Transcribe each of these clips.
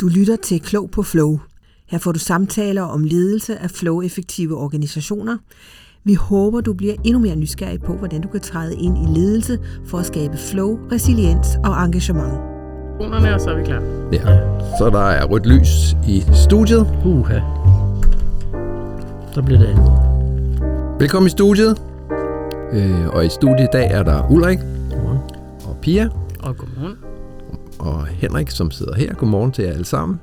Du lytter til Klog på Flow. Her får du samtaler om ledelse af flow-effektive organisationer. Vi håber, du bliver endnu mere nysgerrig på, hvordan du kan træde ind i ledelse for at skabe flow, resiliens og engagement. Kronerne, og så er vi klar. Ja. Så der er rødt lys i studiet. Uha. Så bliver det alvor. Velkommen i studiet. Øh, og i studiet i dag er der Ulrik Godmorgen. og Pia Og godmorgen. Og Henrik, som sidder her. Godmorgen til jer alle sammen.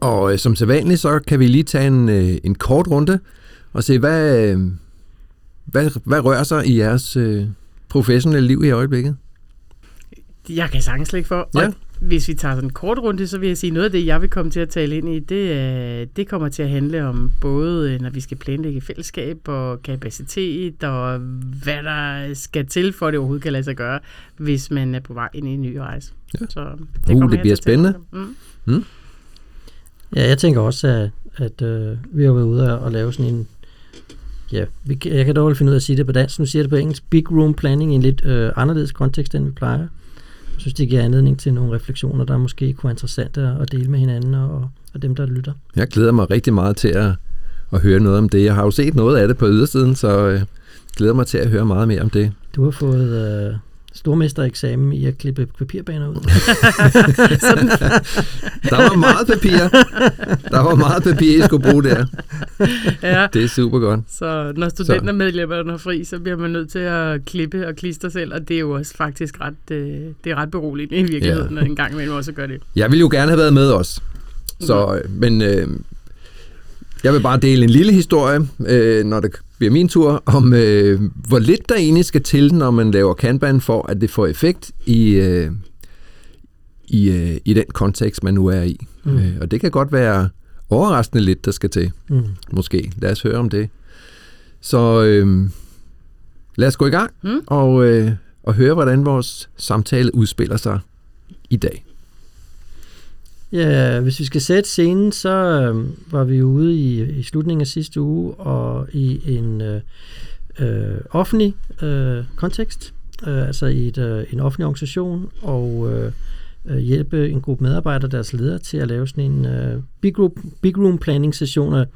Og øh, som sædvanligt, så kan vi lige tage en, øh, en kort runde og se, hvad, øh, hvad, hvad rører sig i jeres øh, professionelle liv i øjeblikket? Jeg kan sagtens slække for. Ja. Og hvis vi tager sådan en kort runde, så vil jeg sige, noget af det, jeg vil komme til at tale ind i, det, er, det kommer til at handle om både, øh, når vi skal planlægge fællesskab og kapacitet, og hvad der skal til, for at det overhovedet kan lade sig gøre, hvis man er på vej ind i en ny rejse. Ja. Så Uh, kommer det bliver spændende. om. Mm. Ja, jeg tænker også, at, at øh, vi har været ude og lave sådan en... Ja, vi, kan- jeg kan dårligt finde ud af at sige det på dansk. Nu siger jeg det på engelsk. Big room planning i en lidt øh, anderledes kontekst, end vi plejer. Jeg synes, det giver anledning til nogle refleksioner, der måske kunne være interessante at dele med hinanden og, og dem, der lytter. Jeg glæder mig rigtig meget til at, at høre noget om det. Jeg har jo set noget af det på ydersiden, så øh, glæder mig til at høre meget mere om det. Du har fået øh, stormestereksamen i at klippe papirbaner ud. Der var meget papir. Der var meget papir, I skulle bruge der. Ja, Det er super godt. så når studentermedlemmerne har fri, så bliver man nødt til at klippe og klistre selv, og det er jo også faktisk ret, øh, det er ret beroligende i virkeligheden, Ja. en gang imellem også at gøre det. Jeg ville jo gerne have været med os. Så, øh, men øh, jeg vil bare dele en lille historie, øh, når det bliver min tur, om øh, hvor lidt der egentlig skal til, når man laver Kanban, for at det får effekt i, øh, i, øh, i den kontekst, man nu er i. Mm. Øh, og det kan godt være overraskende lidt, der skal til. Mm. Måske. Lad os høre om det. Så øh, lad os gå i gang Mm. og, øh, og høre, hvordan vores samtale udspiller sig i dag. Ja, hvis vi skal sætte scenen, så øh, var vi ude i, i slutningen af sidste uge og i en øh, øh, offentlig øh, kontekst, øh, altså i et, øh, en offentlig organisation, og øh, øh hjælpe en gruppe medarbejdere deres ledere til at lave sådan en øh, big, group, big room planning session. Øh,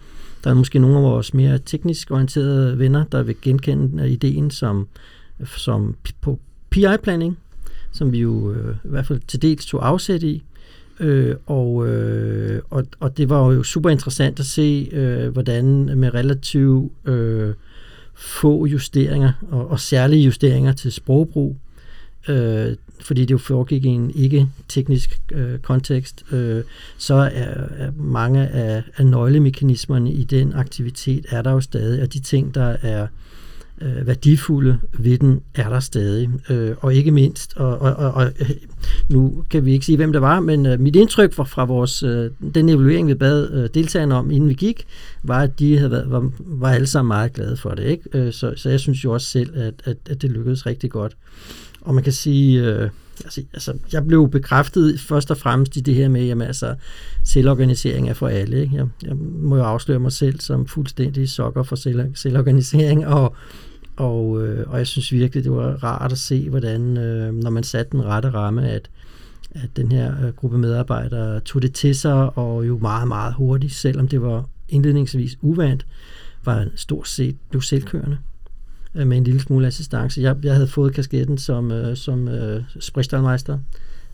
der er måske nogle af vores mere teknisk orienterede venner, der vil genkende øh, ideen som, som på PI-planning, som vi jo øh, i hvert fald til dels tog afsæt i. Øh, og, øh, og, og det var jo super interessant at se, øh, hvordan med relativt øh, få justeringer, og, og særlige justeringer til sprogbrug, øh, fordi det jo foregik i en ikke-teknisk øh, kontekst, øh, så er, er mange af, af nøglemekanismerne i den aktivitet er der jo stadig, og de ting, der er øh, værdifulde ved den, er der stadig. Øh, og ikke mindst, og, og, og, og øh, nu kan vi ikke sige, hvem det var, men øh, mit indtryk fra, fra vores, øh, den evaluering, vi bad øh, deltagerne om, inden vi gik, var, at de havde været, var, var alle sammen meget glade for det. Ikke? Øh, så, så jeg synes jo også selv, at, at, at det lykkedes rigtig godt. Og man kan sige, øh, altså, altså, jeg blev bekræftet først og fremmest i det her med, jamen altså, selvorganisering er for alle. Ikke? Jeg, jeg må jo afsløre mig selv som fuldstændig sokker for selv, selvorganisering, og, og, øh, og jeg synes virkelig, det var rart at se, hvordan, øh, når man satte den rette ramme, at, at den her øh, gruppe medarbejdere tog det til sig, og jo meget, meget hurtigt, selvom det var indledningsvis uvant, var stort set blev selvkørende øh, med en lille smule assistance. Jeg, jeg havde fået kasketten som, øh, som øh, sprichstallmeister,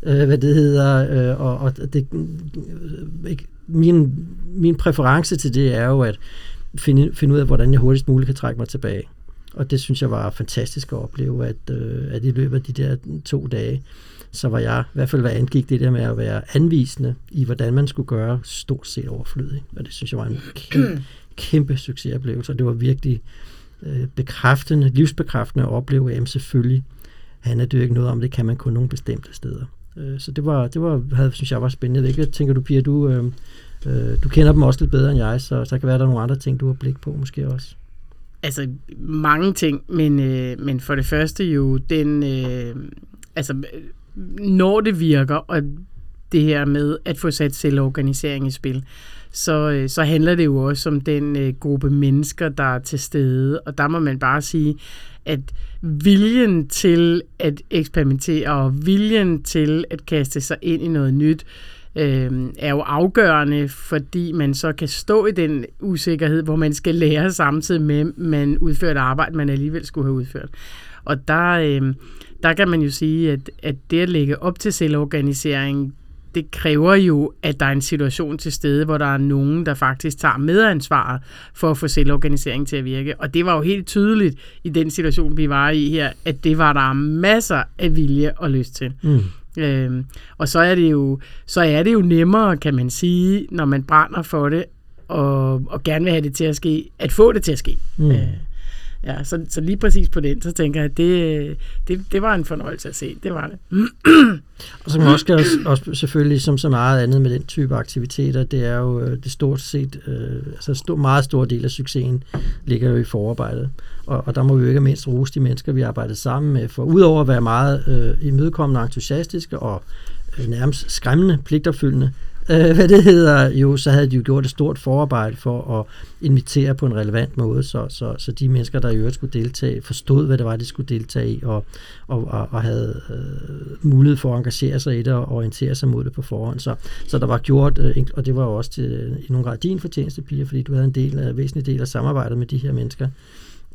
øh, hvad det hedder, øh, og, og det, øh, ikke- min, min præference til det er jo at finde, finde ud af, hvordan jeg hurtigst muligt kan trække mig tilbage. Og det synes jeg var fantastisk at opleve, at, øh, at i løbet af de der to dage, så var jeg, i hvert fald hvad angik det der med at være anvisende i, hvordan man skulle gøre, stort set overflødig. Og det synes jeg var en kæmpe, kæmpe succesoplevelse, og det var virkelig øh, bekræftende, livsbekræftende at opleve, at jamen, selvfølgelig handler det jo ikke noget om, det kan man kun nogle bestemte steder. Øh, så det var, det var, havde, synes jeg var spændende. Hvad tænker du, Pia, du, øh, øh, du kender dem også lidt bedre end jeg, så så kan være, der er nogle andre ting, du har blik på måske også. Altså mange ting, men, øh, men for det første jo den, øh, altså når det virker, og det her med at få sat selvorganisering i spil, så, øh, så handler det jo også om den øh, gruppe mennesker, der er til stede. Og der må man bare sige, at viljen til at eksperimentere og viljen til at kaste sig ind i noget nyt, øh, Øhm, er jo afgørende, fordi man så kan stå i den usikkerhed, hvor man skal lære samtidig med, at man udfører et arbejde, man alligevel skulle have udført. Og der, øh, der kan man jo sige, at, at det at lægge op til selvorganisering, det kræver jo, at der er en situation til stede, hvor der er nogen, der faktisk tager medansvar for at få selvorganisering til at virke. Og det var jo helt tydeligt i den situation, vi var i her, at det var der masser af vilje og lyst til. Mm. Øhm, og så er det jo så er det jo nemmere, kan man sige, når man brænder for det og, og gerne vil have det til at ske, at få det til at ske. Mm. Øh, ja, så, så lige præcis på den, så tænker jeg, at det, det, det var en fornøjelse at se. Det var det. og så også, også, også selvfølgelig, som så meget andet med den type aktiviteter, det er jo øh, det stort set, øh, altså stor, meget stor del af succesen ligger jo i forarbejdet. Og, og der må vi jo ikke mindst rose de mennesker, vi arbejdede sammen med, for udover at være meget øh, imødekommende og entusiastiske og øh, nærmest skræmmende, pligtopfyldende, øh, hvad det hedder, jo, så havde de jo gjort et stort forarbejde for at invitere på en relevant måde, så, så, så de mennesker, der i øvrigt skulle deltage, forstod, hvad det var, de skulle deltage i, og, og, og, og havde øh, mulighed for at engagere sig i det og orientere sig mod det på forhånd. Så, så der var gjort, øh, og det var jo også til, i nogle grad din fortjeneste, Pia, fordi du havde en del af, væsentlig del af samarbejdet med de her mennesker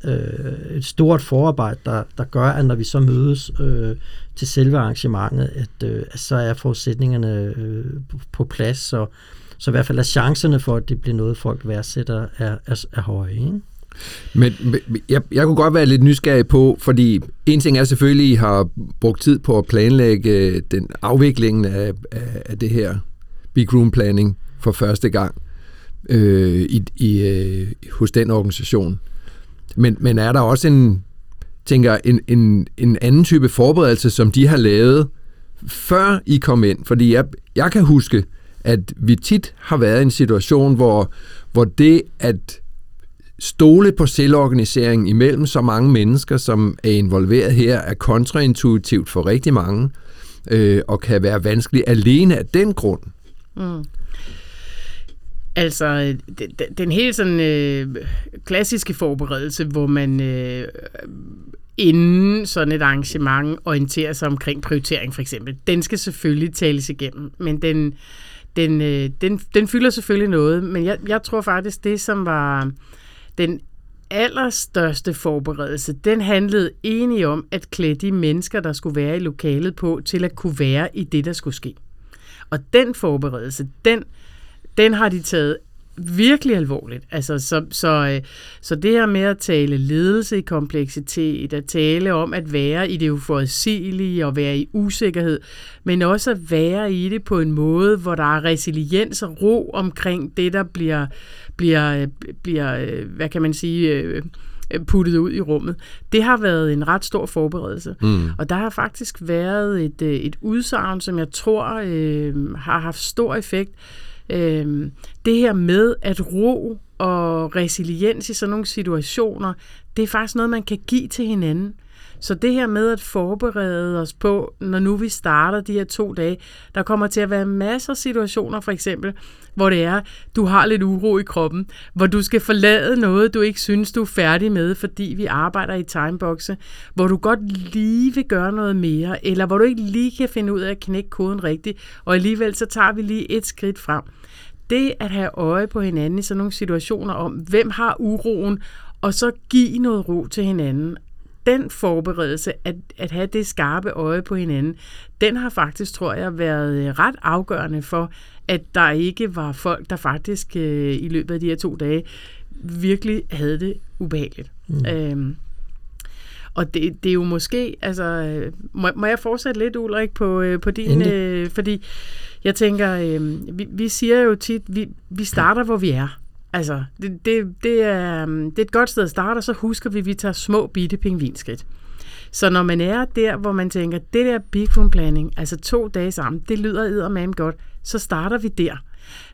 øh, et stort forarbejde, der, der gør, at når vi så mødes øh, til selve arrangementet, at, øh, at så er forudsætningerne øh, på plads, så, så i hvert fald er chancerne for, at det bliver noget, folk værdsætter, er, er, er høje. Ikke? Men jeg, jeg kunne godt være lidt nysgerrig på, fordi en ting er selvfølgelig, at I har brugt tid på at planlægge øh, den afviklingen af, af, af det her Big Room Planning for første gang øh, i, i, øh, hos den organisation. Men, men er der også en, tænker, en, en, en anden type forberedelse, som de har lavet, før I kom ind? Fordi jeg, jeg kan huske, at vi tit har været i en situation, hvor, hvor det at stole på selvorganisering imellem så mange mennesker, som er involveret her, er kontraintuitivt for rigtig mange, øh, og kan være vanskeligt alene af den grund. Mm. Altså, den, helt sådan øh, klassiske forberedelse, hvor man øh, inden sådan et arrangement orienterer sig omkring prioritering for eksempel, den skal selvfølgelig tales igennem, men den, den, øh, den, den fylder selvfølgelig noget, men jeg, jeg tror faktisk, det som var den allerstørste forberedelse, den handlede egentlig om at klæde de mennesker, der skulle være i lokalet på, til at kunne være i det, der skulle ske. Og den forberedelse, den den har de taget virkelig alvorligt. Altså, så, så, øh, så det her med at tale ledelse i kompleksitet, at tale om at være i det uforudsigelige og være i usikkerhed, men også at være i det på en måde, hvor der er resiliens og ro omkring det, der bliver, bliver, bliver øh, hvad kan man sige, øh, puttet ud i rummet. Det har været en ret stor forberedelse. Mm. Og der har faktisk været et, et udsagn, som jeg tror øh, har haft stor effekt, Øh, Øhm, det her med at ro og resiliens i sådan nogle situationer, det er faktisk noget, man kan give til hinanden. Så det her med at forberede os på, når nu vi starter de her to dage, der kommer til at være masser af situationer, for eksempel, hvor det er, du har lidt uro i kroppen, hvor du skal forlade noget, du ikke synes, du er færdig med, fordi vi arbejder i timeboxe, hvor du godt lige vil gøre noget mere, eller hvor du ikke lige kan finde ud af at knække koden rigtigt, og alligevel så tager vi lige et skridt frem det at have øje på hinanden i sådan nogle situationer om, hvem har uroen, og så give noget ro til hinanden. Den forberedelse, at, at have det skarpe øje på hinanden, den har faktisk, tror jeg, været ret afgørende for, at der ikke var folk, der faktisk øh, i løbet af de her to dage virkelig havde det ubehageligt. Mm. Øhm, og det, det er jo måske, altså, øh, må, må jeg fortsætte lidt, Ulrik, på, øh, på din, øh, fordi jeg tænker, øh, vi, vi siger jo tit, vi, vi starter, hvor vi er. Altså, det, det, det, er, øhm, det er et godt sted at starte, og så husker vi, at vi tager små bitte pingvinskridt. Så når man er der, hvor man tænker, det der big room planning, altså to dage sammen, det lyder eddermame godt, så starter vi der.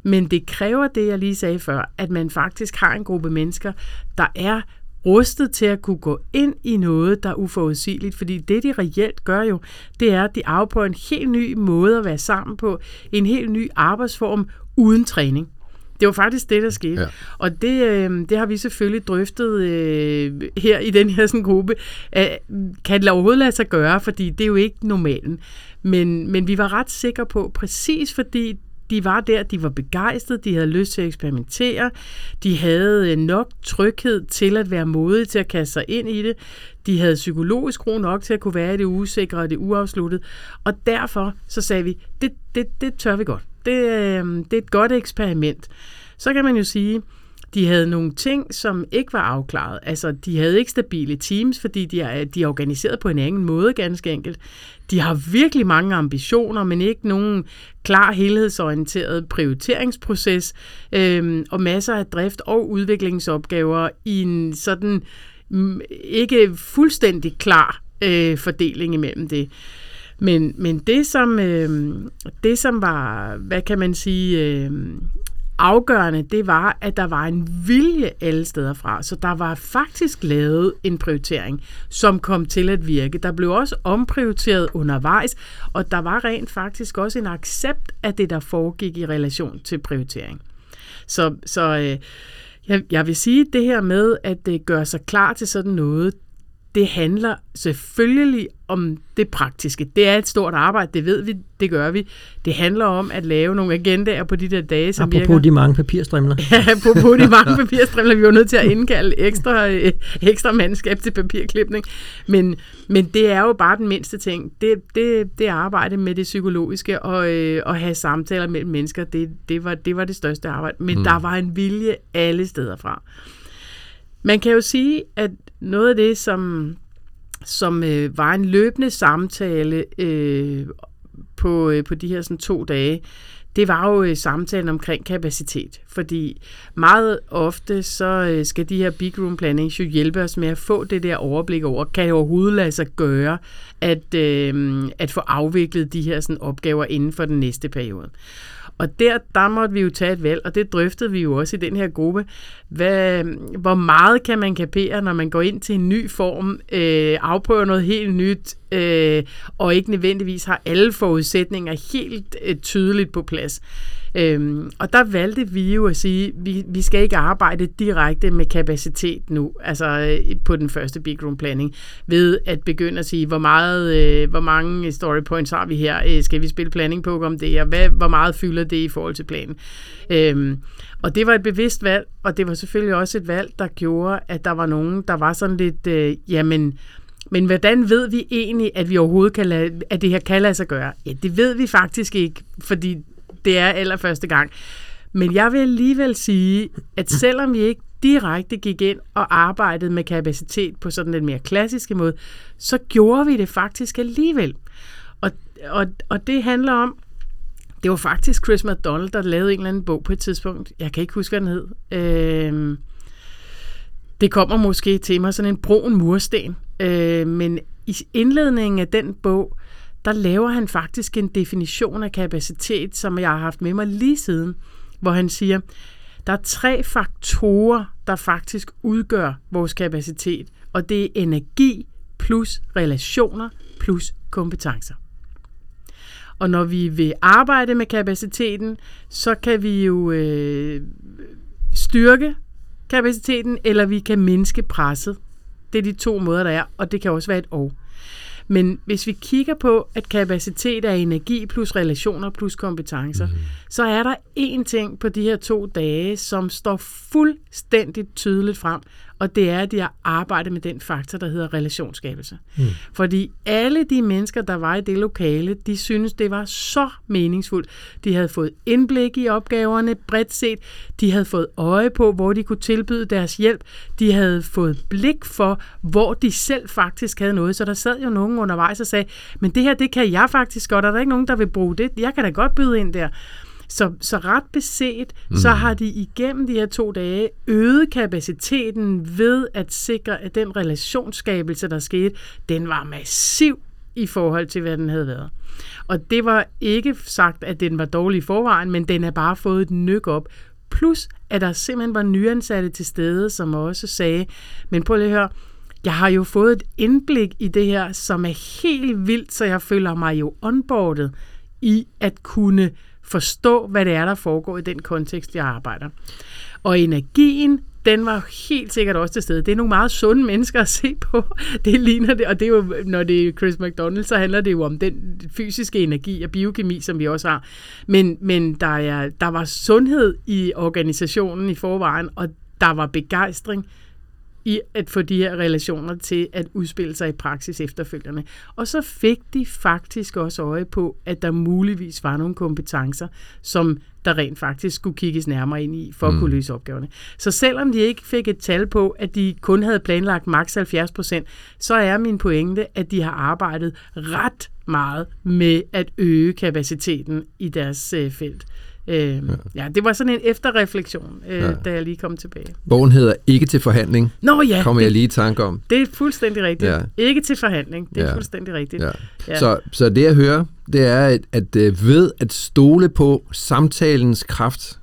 Men det kræver det, jeg lige sagde før, at man faktisk har en gruppe mennesker, der er rustet til at kunne gå ind i noget, der er uforudsigeligt. Fordi det, de reelt gør jo, det er, at de afprøver en helt ny måde at være sammen på, en helt ny arbejdsform uden træning. Det var faktisk det, der skete. Ja. Og det, øh, det har vi selvfølgelig drøftet øh, her i den her sådan, gruppe. Æh, kan det overhovedet lade sig gøre? Fordi det er jo ikke normalen. Men, men vi var ret sikre på, præcis fordi de var der, de var begejstrede, de havde lyst til at eksperimentere, de havde øh, nok tryghed til at være modige til at kaste sig ind i det, de havde psykologisk ro nok til at kunne være i det usikre og det uafsluttede, og derfor så sagde vi, det, det, det tør vi godt. Det, øh, det er et godt eksperiment. Så kan man jo sige, de havde nogle ting, som ikke var afklaret. Altså, de havde ikke stabile teams, fordi de er, de er organiseret på en anden måde, ganske enkelt. De har virkelig mange ambitioner, men ikke nogen klar helhedsorienteret prioriteringsproces, øh, og masser af drift- og udviklingsopgaver i en sådan mm, ikke fuldstændig klar øh, fordeling imellem det. Men, men det, som, øh, det, som var, hvad kan man sige, øh, afgørende, det var, at der var en vilje alle steder fra. Så der var faktisk lavet en prioritering, som kom til at virke. Der blev også omprioriteret undervejs, og der var rent faktisk også en accept af det, der foregik i relation til prioritering. Så, så øh, jeg, jeg vil sige, at det her med at øh, det gør sig klar til sådan noget, det handler selvfølgelig om det praktiske. Det er et stort arbejde, det ved vi, det gør vi. Det handler om at lave nogle agendaer på de der dage, som Apropos virker. de mange papirstrimler. Ja, apropos de mange papirstrimler, vi var nødt til at indkalde ekstra, øh, ekstra mandskab til papirklipning. Men, men det er jo bare den mindste ting. Det, det, det arbejde med det psykologiske og øh, at have samtaler mellem mennesker, det, det, var, det var det største arbejde. Men mm. der var en vilje alle steder fra. Man kan jo sige, at noget af det, som, som øh, var en løbende samtale øh, på, øh, på de her sådan, to dage, det var jo øh, samtalen omkring kapacitet. Fordi meget ofte så øh, skal de her big room plannings jo hjælpe os med at få det der overblik over, kan det overhovedet lade sig gøre at, øh, at få afviklet de her sådan, opgaver inden for den næste periode. Og der, der måtte vi jo tage et valg, og det drøftede vi jo også i den her gruppe. Hvad, hvor meget kan man kapere, når man går ind til en ny form, øh, afprøver noget helt nyt, øh, og ikke nødvendigvis har alle forudsætninger helt øh, tydeligt på plads. Øhm, og der valgte vi jo at sige, vi, vi skal ikke arbejde direkte med kapacitet nu, altså øh, på den første Big Room Planning, ved at begynde at sige, hvor, meget, øh, hvor mange story points har vi her, øh, skal vi spille planning på om det, og hvad, hvor meget fylder det i forhold til planen. Øhm, og det var et bevidst valg, og det var selvfølgelig også et valg, der gjorde, at der var nogen, der var sådan lidt, øh, jamen, men hvordan ved vi egentlig, at vi overhovedet kan lade, at det her kan lade sig gøre? Ja, det ved vi faktisk ikke, fordi det er allerførste gang. Men jeg vil alligevel sige, at selvom vi ikke direkte gik ind og arbejdede med kapacitet på sådan en mere klassiske måde, så gjorde vi det faktisk alligevel. Og, og, og det handler om, det var faktisk Chris McDonald, der lavede en eller anden bog på et tidspunkt. Jeg kan ikke huske, hvad den hed. Øh, det kommer måske til mig sådan en brun mursten. Øh, men i indledningen af den bog, der laver han faktisk en definition af kapacitet, som jeg har haft med mig lige siden, hvor han siger, der er tre faktorer, der faktisk udgør vores kapacitet, og det er energi plus relationer plus kompetencer. Og når vi vil arbejde med kapaciteten, så kan vi jo øh, styrke kapaciteten, eller vi kan mindske presset. Det er de to måder, der er, og det kan også være et og. Men hvis vi kigger på, at kapacitet er energi plus relationer plus kompetencer, mm. så er der én ting på de her to dage, som står fuldstændig tydeligt frem, og det er, at de har arbejdet med den faktor, der hedder relationsskabelse. Mm. Fordi alle de mennesker, der var i det lokale, de synes, det var så meningsfuldt. De havde fået indblik i opgaverne bredt set. De havde fået øje på, hvor de kunne tilbyde deres hjælp. De havde fået blik for, hvor de selv faktisk havde noget. Så der sad jo nogen undervejs og sagde, men det her, det kan jeg faktisk godt. Er der ikke nogen, der vil bruge det? Jeg kan da godt byde ind der. Så, så ret beset, mm. så har de igennem de her to dage øget kapaciteten ved at sikre, at den relationsskabelse, der skete, den var massiv i forhold til, hvad den havde været. Og det var ikke sagt, at den var dårlig i forvejen, men den er bare fået et nyk op. Plus, at der simpelthen var nyansatte til stede, som også sagde, men prøv lige at høre, jeg har jo fået et indblik i det her, som er helt vildt, så jeg føler mig jo onboardet i at kunne forstå, hvad det er, der foregår i den kontekst, jeg arbejder. Og energien, den var helt sikkert også til stede. Det er nogle meget sunde mennesker at se på. Det ligner det, og det er jo, når det er Chris McDonald, så handler det jo om den fysiske energi og biokemi, som vi også har. Men, men der, er, der var sundhed i organisationen i forvejen, og der var begejstring i at få de her relationer til at udspille sig i praksis efterfølgende. Og så fik de faktisk også øje på, at der muligvis var nogle kompetencer, som der rent faktisk skulle kigges nærmere ind i, for at kunne løse opgaverne. Så selvom de ikke fik et tal på, at de kun havde planlagt maks 70 procent, så er min pointe, at de har arbejdet ret meget med at øge kapaciteten i deres øh, felt. Øh, ja. ja, det var sådan en efterreflektion, øh, ja. da jeg lige kom tilbage. Bogen hedder Ikke til forhandling. Nå ja. Kommer jeg lige i tanke om. Det er fuldstændig rigtigt. Ja. Ikke til forhandling. Det er Ja. fuldstændig rigtigt. Ja. Ja. Så, så det jeg hører, det er, at, at øh, ved at stole på samtalens kraft,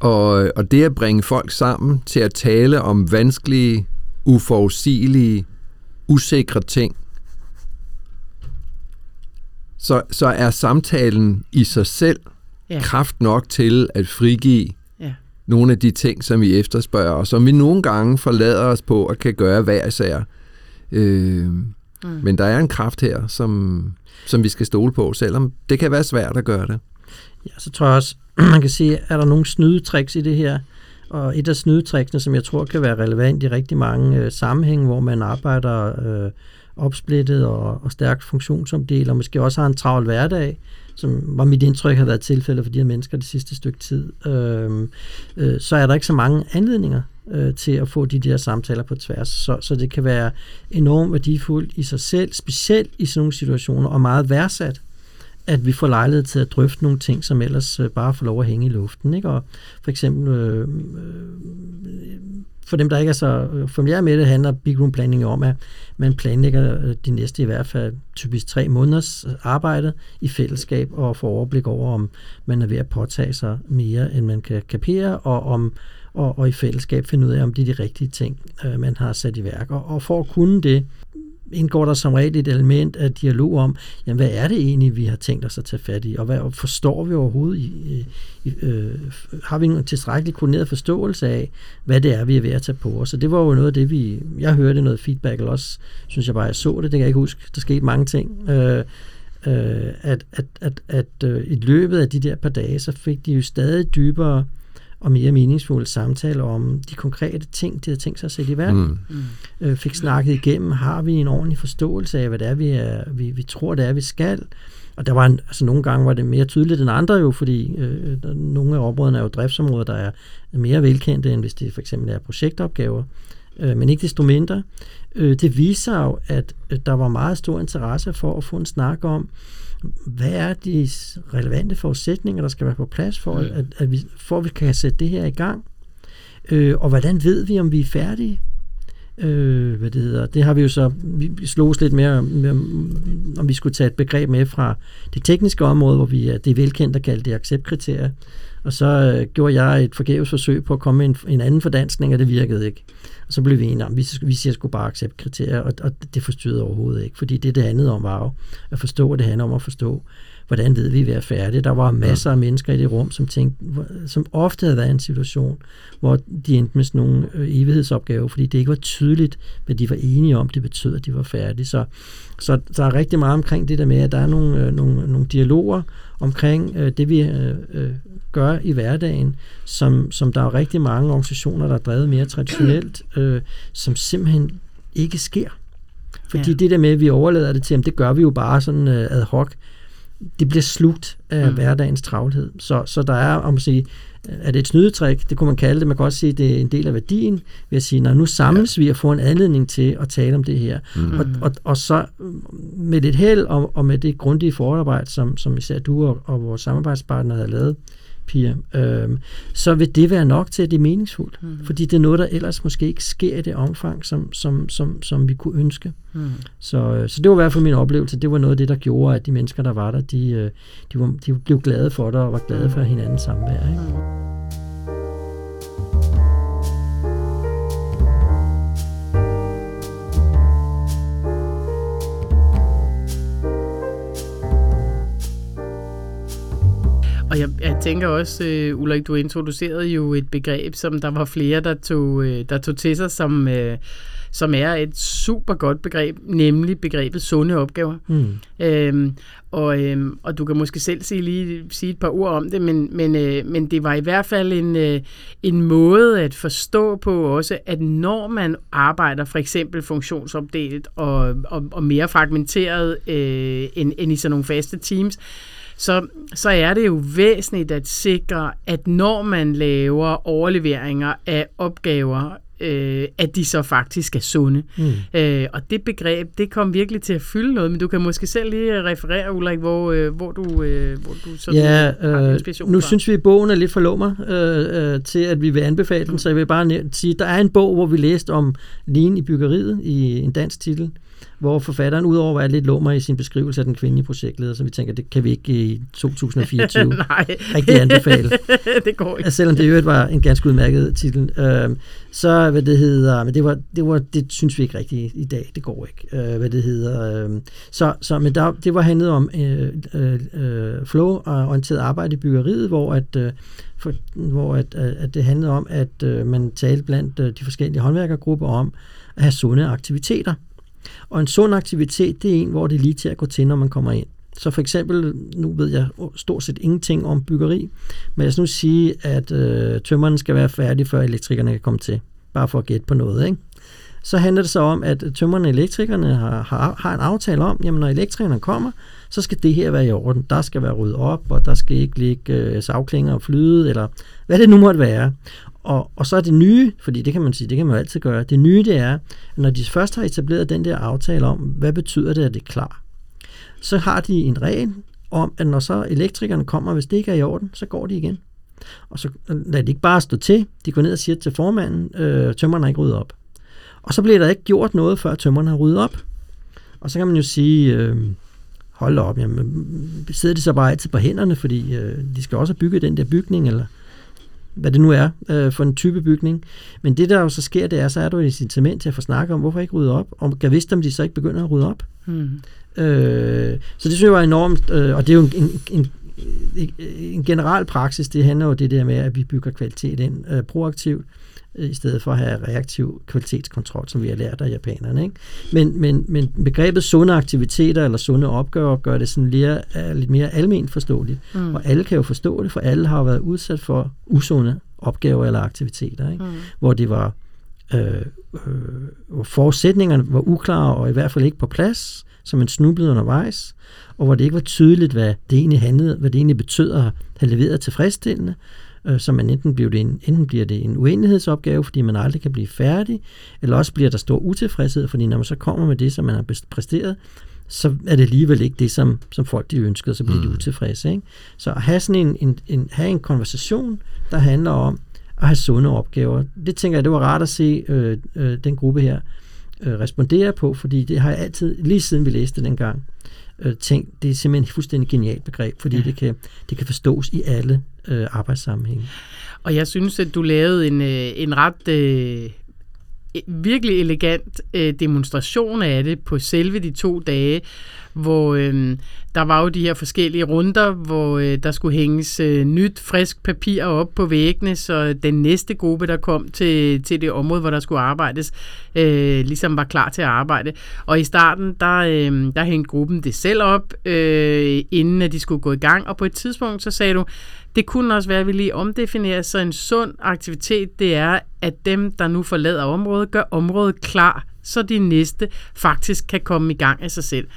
og, og det at bringe folk sammen til at tale om vanskelige, uforudsigelige, usikre ting, så, så er samtalen i sig selv Ja. kraft nok til at frigive Ja. nogle af de ting, som vi efterspørger, og som vi nogle gange forlader os på og kan gøre hver især. Øh, mm. Men der er en kraft her, som, som vi skal stole på, selvom det kan være svært at gøre det. Ja, så tror jeg også, man kan sige, er der nogle snydetricks i det her? Og et af snydetricksene, som jeg tror kan være relevant i rigtig mange øh, sammenhænge, hvor man arbejder øh, opsplittet og, og stærkt funktionsomdelt, og måske også har en travl hverdag, som var mit indtryk har været tilfældet for de her mennesker det sidste stykke tid, øh, øh, så er der ikke så mange anledninger øh, til at få de der samtaler på tværs. Så, så det kan være enormt værdifuldt i sig selv, specielt i sådan nogle situationer, og meget værdsat at vi får lejlighed til at drøfte nogle ting, som ellers øh, bare får lov at hænge i luften. Ikke? Og for eksempel, øh, øh for dem, der ikke er så øh, familiære med det, handler Big Room Planning om, at man planlægger de næste i hvert fald typisk tre måneders arbejde i fællesskab og får overblik over, om man er ved at påtage sig mere, end man kan kapere, og om og, og i fællesskab finde ud af, om det er de rigtige ting, øh, man har sat i værk. Og, og for at kunne det, indgår der som regel et element af dialog om, jamen, hvad er det egentlig, vi har tænkt os at tage fat i, og hvad forstår vi overhovedet i, i øh, har vi en tilstrækkelig koordineret forståelse af, hvad det er, vi er ved at tage på os. Så det var jo noget af det, vi, jeg hørte noget feedback, eller også synes jeg bare, jeg så det, det kan jeg ikke huske, der skete mange ting, øh, øh, at, at, at, at øh, i løbet af de der par dage, så fik de jo stadig dybere og mere meningsfulde samtaler om de konkrete ting, de havde tænkt sig at sætte i værk. Mm. Øh, fik snakket igennem, har vi en ordentlig forståelse af, hvad det er, vi, er, vi, vi tror, det er, vi skal. Og der var en, altså nogle gange var det mere tydeligt end andre jo, fordi øh, der, nogle af områderne er jo driftsområder, der er mere velkendte, end hvis det for eksempel er projektopgaver. Øh, men ikke desto mindre. Øh, det viser jo, at øh, der var meget stor interesse for at få en snak om, hvad er de relevante forudsætninger, der skal være på plads for, at, at, at vi, for at vi kan sætte det her i gang? Øh, og hvordan ved vi, om vi er færdige? Øh, hvad det hedder. Det har vi jo så, vi os lidt mere, med, om vi skulle tage et begreb med fra det tekniske område, hvor vi er, det er velkendt at kalde det acceptkriterier. Og så øh, gjorde jeg et forgæves forsøg på at komme med en, en anden fordansning, og det virkede ikke. Og så blev vi enige om, vi, vi siger sgu bare acceptkriterier, og, og det forstyrrede overhovedet ikke, fordi det, det handlede om, var jo at forstå, og det handler om at forstå, hvordan ved vi, at vi er færdige. Der var masser af mennesker i det rum, som, tænkte, som ofte havde været i en situation, hvor de endte med sådan nogle øh, evighedsopgaver, fordi det ikke var tydeligt, hvad de var enige om, det betød, at de var færdige. Så, så der er rigtig meget omkring det der med, at der er nogle, øh, nogle, nogle dialoger omkring øh, det, vi øh, øh, gør i hverdagen, som, som der er rigtig mange organisationer, der er drevet mere traditionelt, øh, som simpelthen ikke sker. Fordi ja. det der med, at vi overlader det til, jamen, det gør vi jo bare sådan øh, ad hoc, det bliver slugt af Mm. hverdagens travlhed. Så, så der er, om at sige, er det et snydetrik, det kunne man kalde det, man kan også sige, at det er en del af værdien, ved at sige, når nu samles ja. vi og får en anledning til at tale om det her. Mm. Og, og, og så mm, med lidt held og, og med det grundige forarbejde, som, som især du og, og vores samarbejdspartnere havde lavet, Pia, øhm, så vil det være nok til, at det er meningsfuldt. Mm. Fordi det er noget, der ellers måske ikke sker i det omfang, som, som, som, som vi kunne ønske. Mm. Så, øh, så det var i hvert fald min oplevelse. Det var noget af det, der gjorde, at de mennesker, der var der, de, øh, de, var, de blev glade for det og var glade for hinandens samvær. Ikke? Og jeg, jeg tænker også, uh, Ulrik, du introducerede jo et begreb, som der var flere, der tog, uh, der tog til sig, som, uh, som er et super godt begreb, nemlig begrebet sunde opgaver. Mm. Øhm, og, øhm, og du kan måske selv sige, lige, sige et par ord om det, men, men, øh, men det var i hvert fald en, øh, en måde at forstå på også, at når man arbejder for eksempel funktionsopdelt og, og, og mere fragmenteret øh, end, end i sådan nogle faste teams, så, så er det jo væsentligt at sikre, at når man laver overleveringer af opgaver øh, at de så faktisk er sunde. Mm. Øh, og det begreb, det kom virkelig til at fylde noget, men du kan måske selv lige referere, Ulrik, hvor, øh, hvor du, øh, hvor du sådan ja, øh, inspiration nu fra. synes vi, at bogen er lidt for lummer øh, øh, til, at vi vil anbefale den, så jeg vil bare sige, der er en bog, hvor vi læste om lean i byggeriet i en dansk titel, hvor forfatteren udover at være lidt lummer i sin beskrivelse af den kvindelige projektleder, så vi tænker, det kan vi ikke i 2024 Nej. rigtig anbefale. det går ikke. Selvom det jo var en ganske udmærket titel. Øh, så, hvad det hedder, men det var, det var, det synes vi ikke rigtigt i dag, det går ikke, øh, hvad det hedder. Øh, så, så, men der, det var handlet om øh, øh, øh flow-orienteret arbejde i byggeriet, hvor at, øh, for, hvor at, at det handlede om, at øh, man talte blandt øh, de forskellige håndværkergrupper om at have sunde aktiviteter. Og en sund aktivitet, det er en, hvor det er lige til at gå til, når man kommer ind. Så for eksempel, nu ved jeg stort set ingenting om byggeri, men lad os nu sige, at øh, tømmeren skal være færdig, før elektrikerne kan komme til. Bare for at gætte på noget, ikke? Så handler det så om, at tømmerne og elektrikerne har, har, har en aftale om, jamen når elektrikerne kommer, så skal det her være i orden. Der skal være ryddet op, og der skal ikke ligge øh, savklinger og flyde, eller hvad det nu måtte være. Og, og så er det nye, fordi det kan man sige, det kan man jo altid gøre, det nye det er, at når de først har etableret den der aftale om, hvad betyder det, at det er klar, så har de en regel om, at når så elektrikerne kommer, hvis det ikke er i orden, så går de igen. Og så lader de ikke bare stå til, de går ned og siger til formanden, øh, tømmeren har ikke ryddet op. Og så bliver der ikke gjort noget, før tømmeren har ryddet op. Og så kan man jo sige, øh, hold op, jamen, sidder de så bare altid på hænderne, fordi øh, de skal også have bygget den der bygning, eller hvad det nu er øh, for en type bygning. Men det, der jo så sker, det er, så er der et incitament til at få snakket om, hvorfor ikke rydde op, og kan vidste, om de så ikke begynder at rydde op. Hmm. Øh, så det synes jeg var enormt, øh, og det er jo en, en, en en generel praksis, det handler jo det der med, at vi bygger kvalitet ind øh, proaktivt, øh, i stedet for at have reaktiv kvalitetskontrol, som vi har lært af japanerne. Ikke? Men, men, men begrebet sunde aktiviteter eller sunde opgaver gør det sådan lidt, lidt mere alment forståeligt. Mm. Og alle kan jo forstå det, for alle har været udsat for usunde opgaver eller aktiviteter, ikke? Mm. hvor det var øh, øh, forudsætningerne var uklare og i hvert fald ikke på plads, så man snublede undervejs, og hvor det ikke var tydeligt, hvad det egentlig handlede, hvad det egentlig betød at have leveret tilfredsstillende, øh, så man enten bliver, det en, enten bliver det en uenighedsopgave, fordi man aldrig kan blive færdig, eller også bliver der stor utilfredshed, fordi når man så kommer med det, som man har præsteret, så er det alligevel ikke det, som, som folk de ønskede, så bliver de mm. utilfredse. Ikke? Så at have sådan en, en, en, have en konversation, der handler om at have sunde opgaver, det tænker jeg, det var rart at se øh, øh, den gruppe her øh, respondere på, fordi det har jeg altid, lige siden vi læste den gang, øh, tænkt, det er simpelthen et fuldstændig genialt begreb, fordi ja. det, kan, det kan forstås i alle øh, arbejdssammenhænge. Og jeg synes, at du lavede en, øh, en ret øh, virkelig elegant øh, demonstration af det på selve de to dage, hvor øh, der var jo de her forskellige runder, hvor øh, der skulle hænges øh, nyt, frisk papir op på væggene, så den næste gruppe, der kom til, til det område, hvor der skulle arbejdes, øh, ligesom var klar til at arbejde. Og i starten, der, øh, der hængte gruppen det selv op, øh, inden at de skulle gå i gang, og på et tidspunkt, så sagde du, det kunne også være, at vi lige omdefinerer, så en sund aktivitet, det er, at dem, der nu forlader området, gør området klar, så de næste faktisk kan komme i gang af sig selv.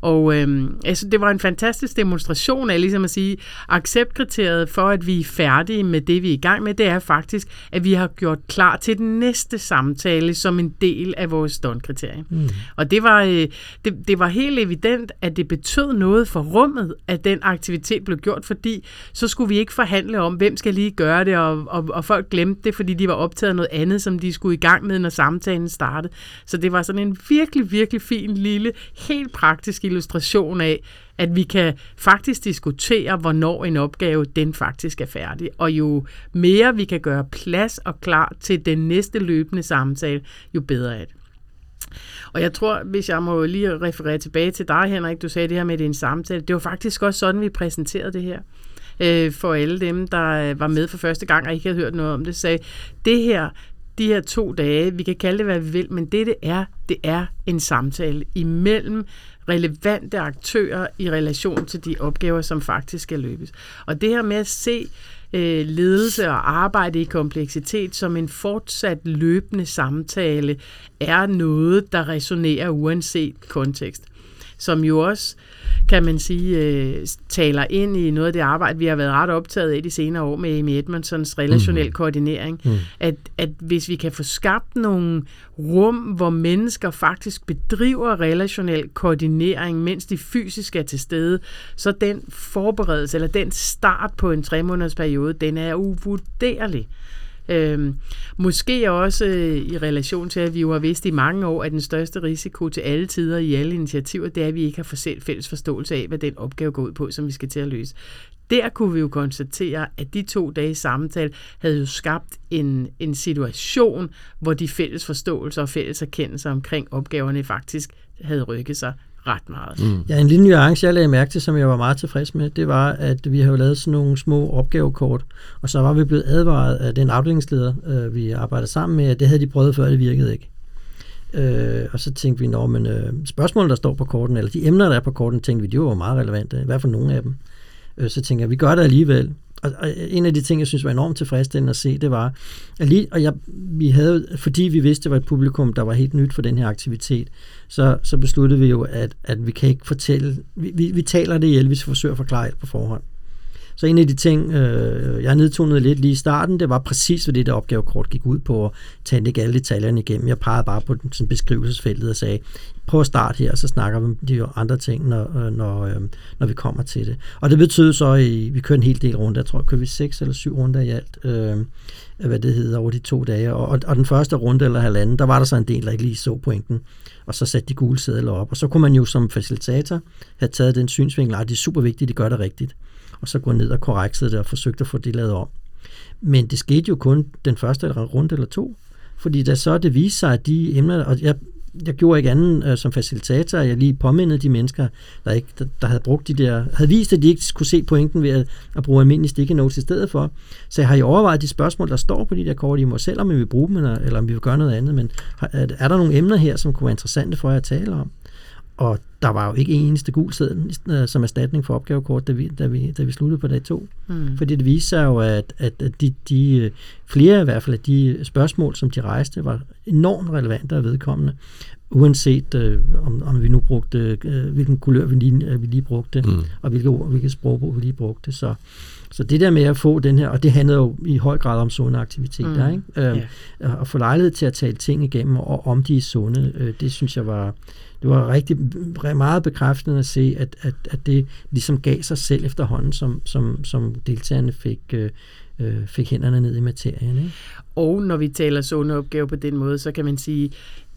Og øhm, altså, det var en fantastisk demonstration af ligesom at sige, acceptkriteriet for, at vi er færdige med det, vi er i gang med, det er faktisk, at vi har gjort klar til den næste samtale som en del af vores ståndkriterie. Mm. Og det var, øh, det, det var helt evident, at det betød noget for rummet, at den aktivitet blev gjort, fordi så skulle vi ikke forhandle om, hvem skal lige gøre det, og, og, og folk glemte det, fordi de var optaget af noget andet, som de skulle i gang med, når samtalen startede. Så det var sådan en virkelig, virkelig fin lille, helt praktisk illustration af, at vi kan faktisk diskutere, hvornår en opgave den faktisk er færdig. Og jo mere vi kan gøre plads og klar til den næste løbende samtale, jo bedre er det. Og jeg tror, hvis jeg må lige referere tilbage til dig, Henrik, du sagde det her med, at det er en samtale. Det var faktisk også sådan, vi præsenterede det her. øh, for alle dem, der var med for første gang og ikke havde hørt noget om det, sagde, det her, de her to dage, vi kan kalde det, hvad vi vil, men det det er, det er en samtale imellem relevante aktører i relation til de opgaver, som faktisk skal løbes. Og det her med at se øh, ledelse og arbejde i kompleksitet som en fortsat løbende samtale, er noget, der resonerer uanset kontekst. Som jo også kan man sige, øh, taler ind i noget af det arbejde, vi har været ret optaget af de senere år med Amy Edmondsons relationel mm. koordinering. Mm. At, at hvis vi kan få skabt nogle rum, hvor mennesker faktisk bedriver relationel koordinering, mens de fysisk er til stede, så den forberedelse, eller den start på en tre måneders periode, den er uvurderlig. Øhm, måske også øh, i relation til, at vi jo har vidst i mange år, at den største risiko til alle tider i alle initiativer, det er, at vi ikke har fået fælles forståelse af, hvad den opgave går ud på, som vi skal til at løse. Der kunne vi jo konstatere, at de to dage samtale havde jo skabt en, en situation, hvor de fælles forståelser og fælles erkendelser omkring opgaverne faktisk havde rykket sig ret meget. Mm. Ja, en lille nuance, jeg lagde mærke til, som jeg var meget tilfreds med, det var, at vi har jo lavet sådan nogle små opgavekort, og så var vi blevet advaret af den afdelingsleder, øh, vi arbejder sammen med, at det havde de prøvet før, det virkede ikke. Øh, og så tænkte vi, når men øh, spørgsmål, der står på korten, eller de emner, der er på korten, tænkte vi, de var meget relevante, i hvert fald nogle af dem. Øh, så tænker jeg, vi gør det alligevel. Og, og en af de ting, jeg synes var enormt tilfredsstillende at se, det var, at lige, og jeg, vi havde, fordi vi vidste, det var et publikum, der var helt nyt for den her aktivitet, så, så besluttede vi jo, at, at vi kan ikke fortælle, vi, vi, vi taler det ihjel, hvis vi forsøger at forklare alt på forhånd. Så en af de ting, øh, jeg nedtonede lidt lige i starten, det var præcis, hvad det der opgavekort gik ud på, at tage ikke alle detaljerne igennem. Jeg pegede bare på sådan beskrivelsesfeltet og sagde, prøv at starte her, og så snakker vi om de andre ting, når, øh, når, øh, når vi kommer til det. Og det betød så, at vi kørte en hel del runder. Jeg tror, kørte vi seks eller syv runder i alt, øh, hvad det hedder, over de to dage. Og, og den første runde eller halvanden, der var der så en del, der ikke lige så pointen. Og så satte de gule sædler op. Og så kunne man jo som facilitator have taget den synsvinkel, at det er super vigtigt, at de gør det rigtigt og så gå ned og korreksede det og forsøgte at få det lavet om. Men det skete jo kun den første runde eller to, fordi da så det viste sig, at de emner, og jeg, jeg gjorde ikke andet øh, som facilitator, jeg lige påmindede de mennesker, der, ikke, der, der havde brugt de der, havde vist, at de ikke kunne se pointen ved at, at bruge almindelige sticky notes i stedet for. Så jeg har I overvejet de spørgsmål, der står på de der kort, I må selv, om vi vil bruge dem, eller, eller om vi vil gøre noget andet, men er, er der nogle emner her, som kunne være interessante for jer at tale om? Og der var jo ikke en eneste gul seddel øh, som erstatning for opgavekort, da vi, da vi, da vi sluttede på dag to. Mm. Fordi det viste sig jo, at, at de, de, øh, flere i hvert fald af de spørgsmål, som de rejste, var enormt relevante og vedkommende, uanset øh, om, om vi nu brugte, øh, hvilken kulør vi lige, øh, vi lige brugte, mm. og hvilke, hvilket sprogbrug vi lige brugte. Så, så det der med at få den her, og det handlede jo i høj grad om sunde aktiviteter, mm. ikke? Øh, yeah. at få lejlighed til at tale ting igennem, og om de er sunde, øh, det synes jeg var det var rigtig meget bekræftende at se, at, at, at det ligesom gav sig selv efterhånden, som, som, som deltagerne fik, øh, øh, fik hænderne ned i materien. Ikke? Og når vi taler sunde opgave på den måde, så kan man sige,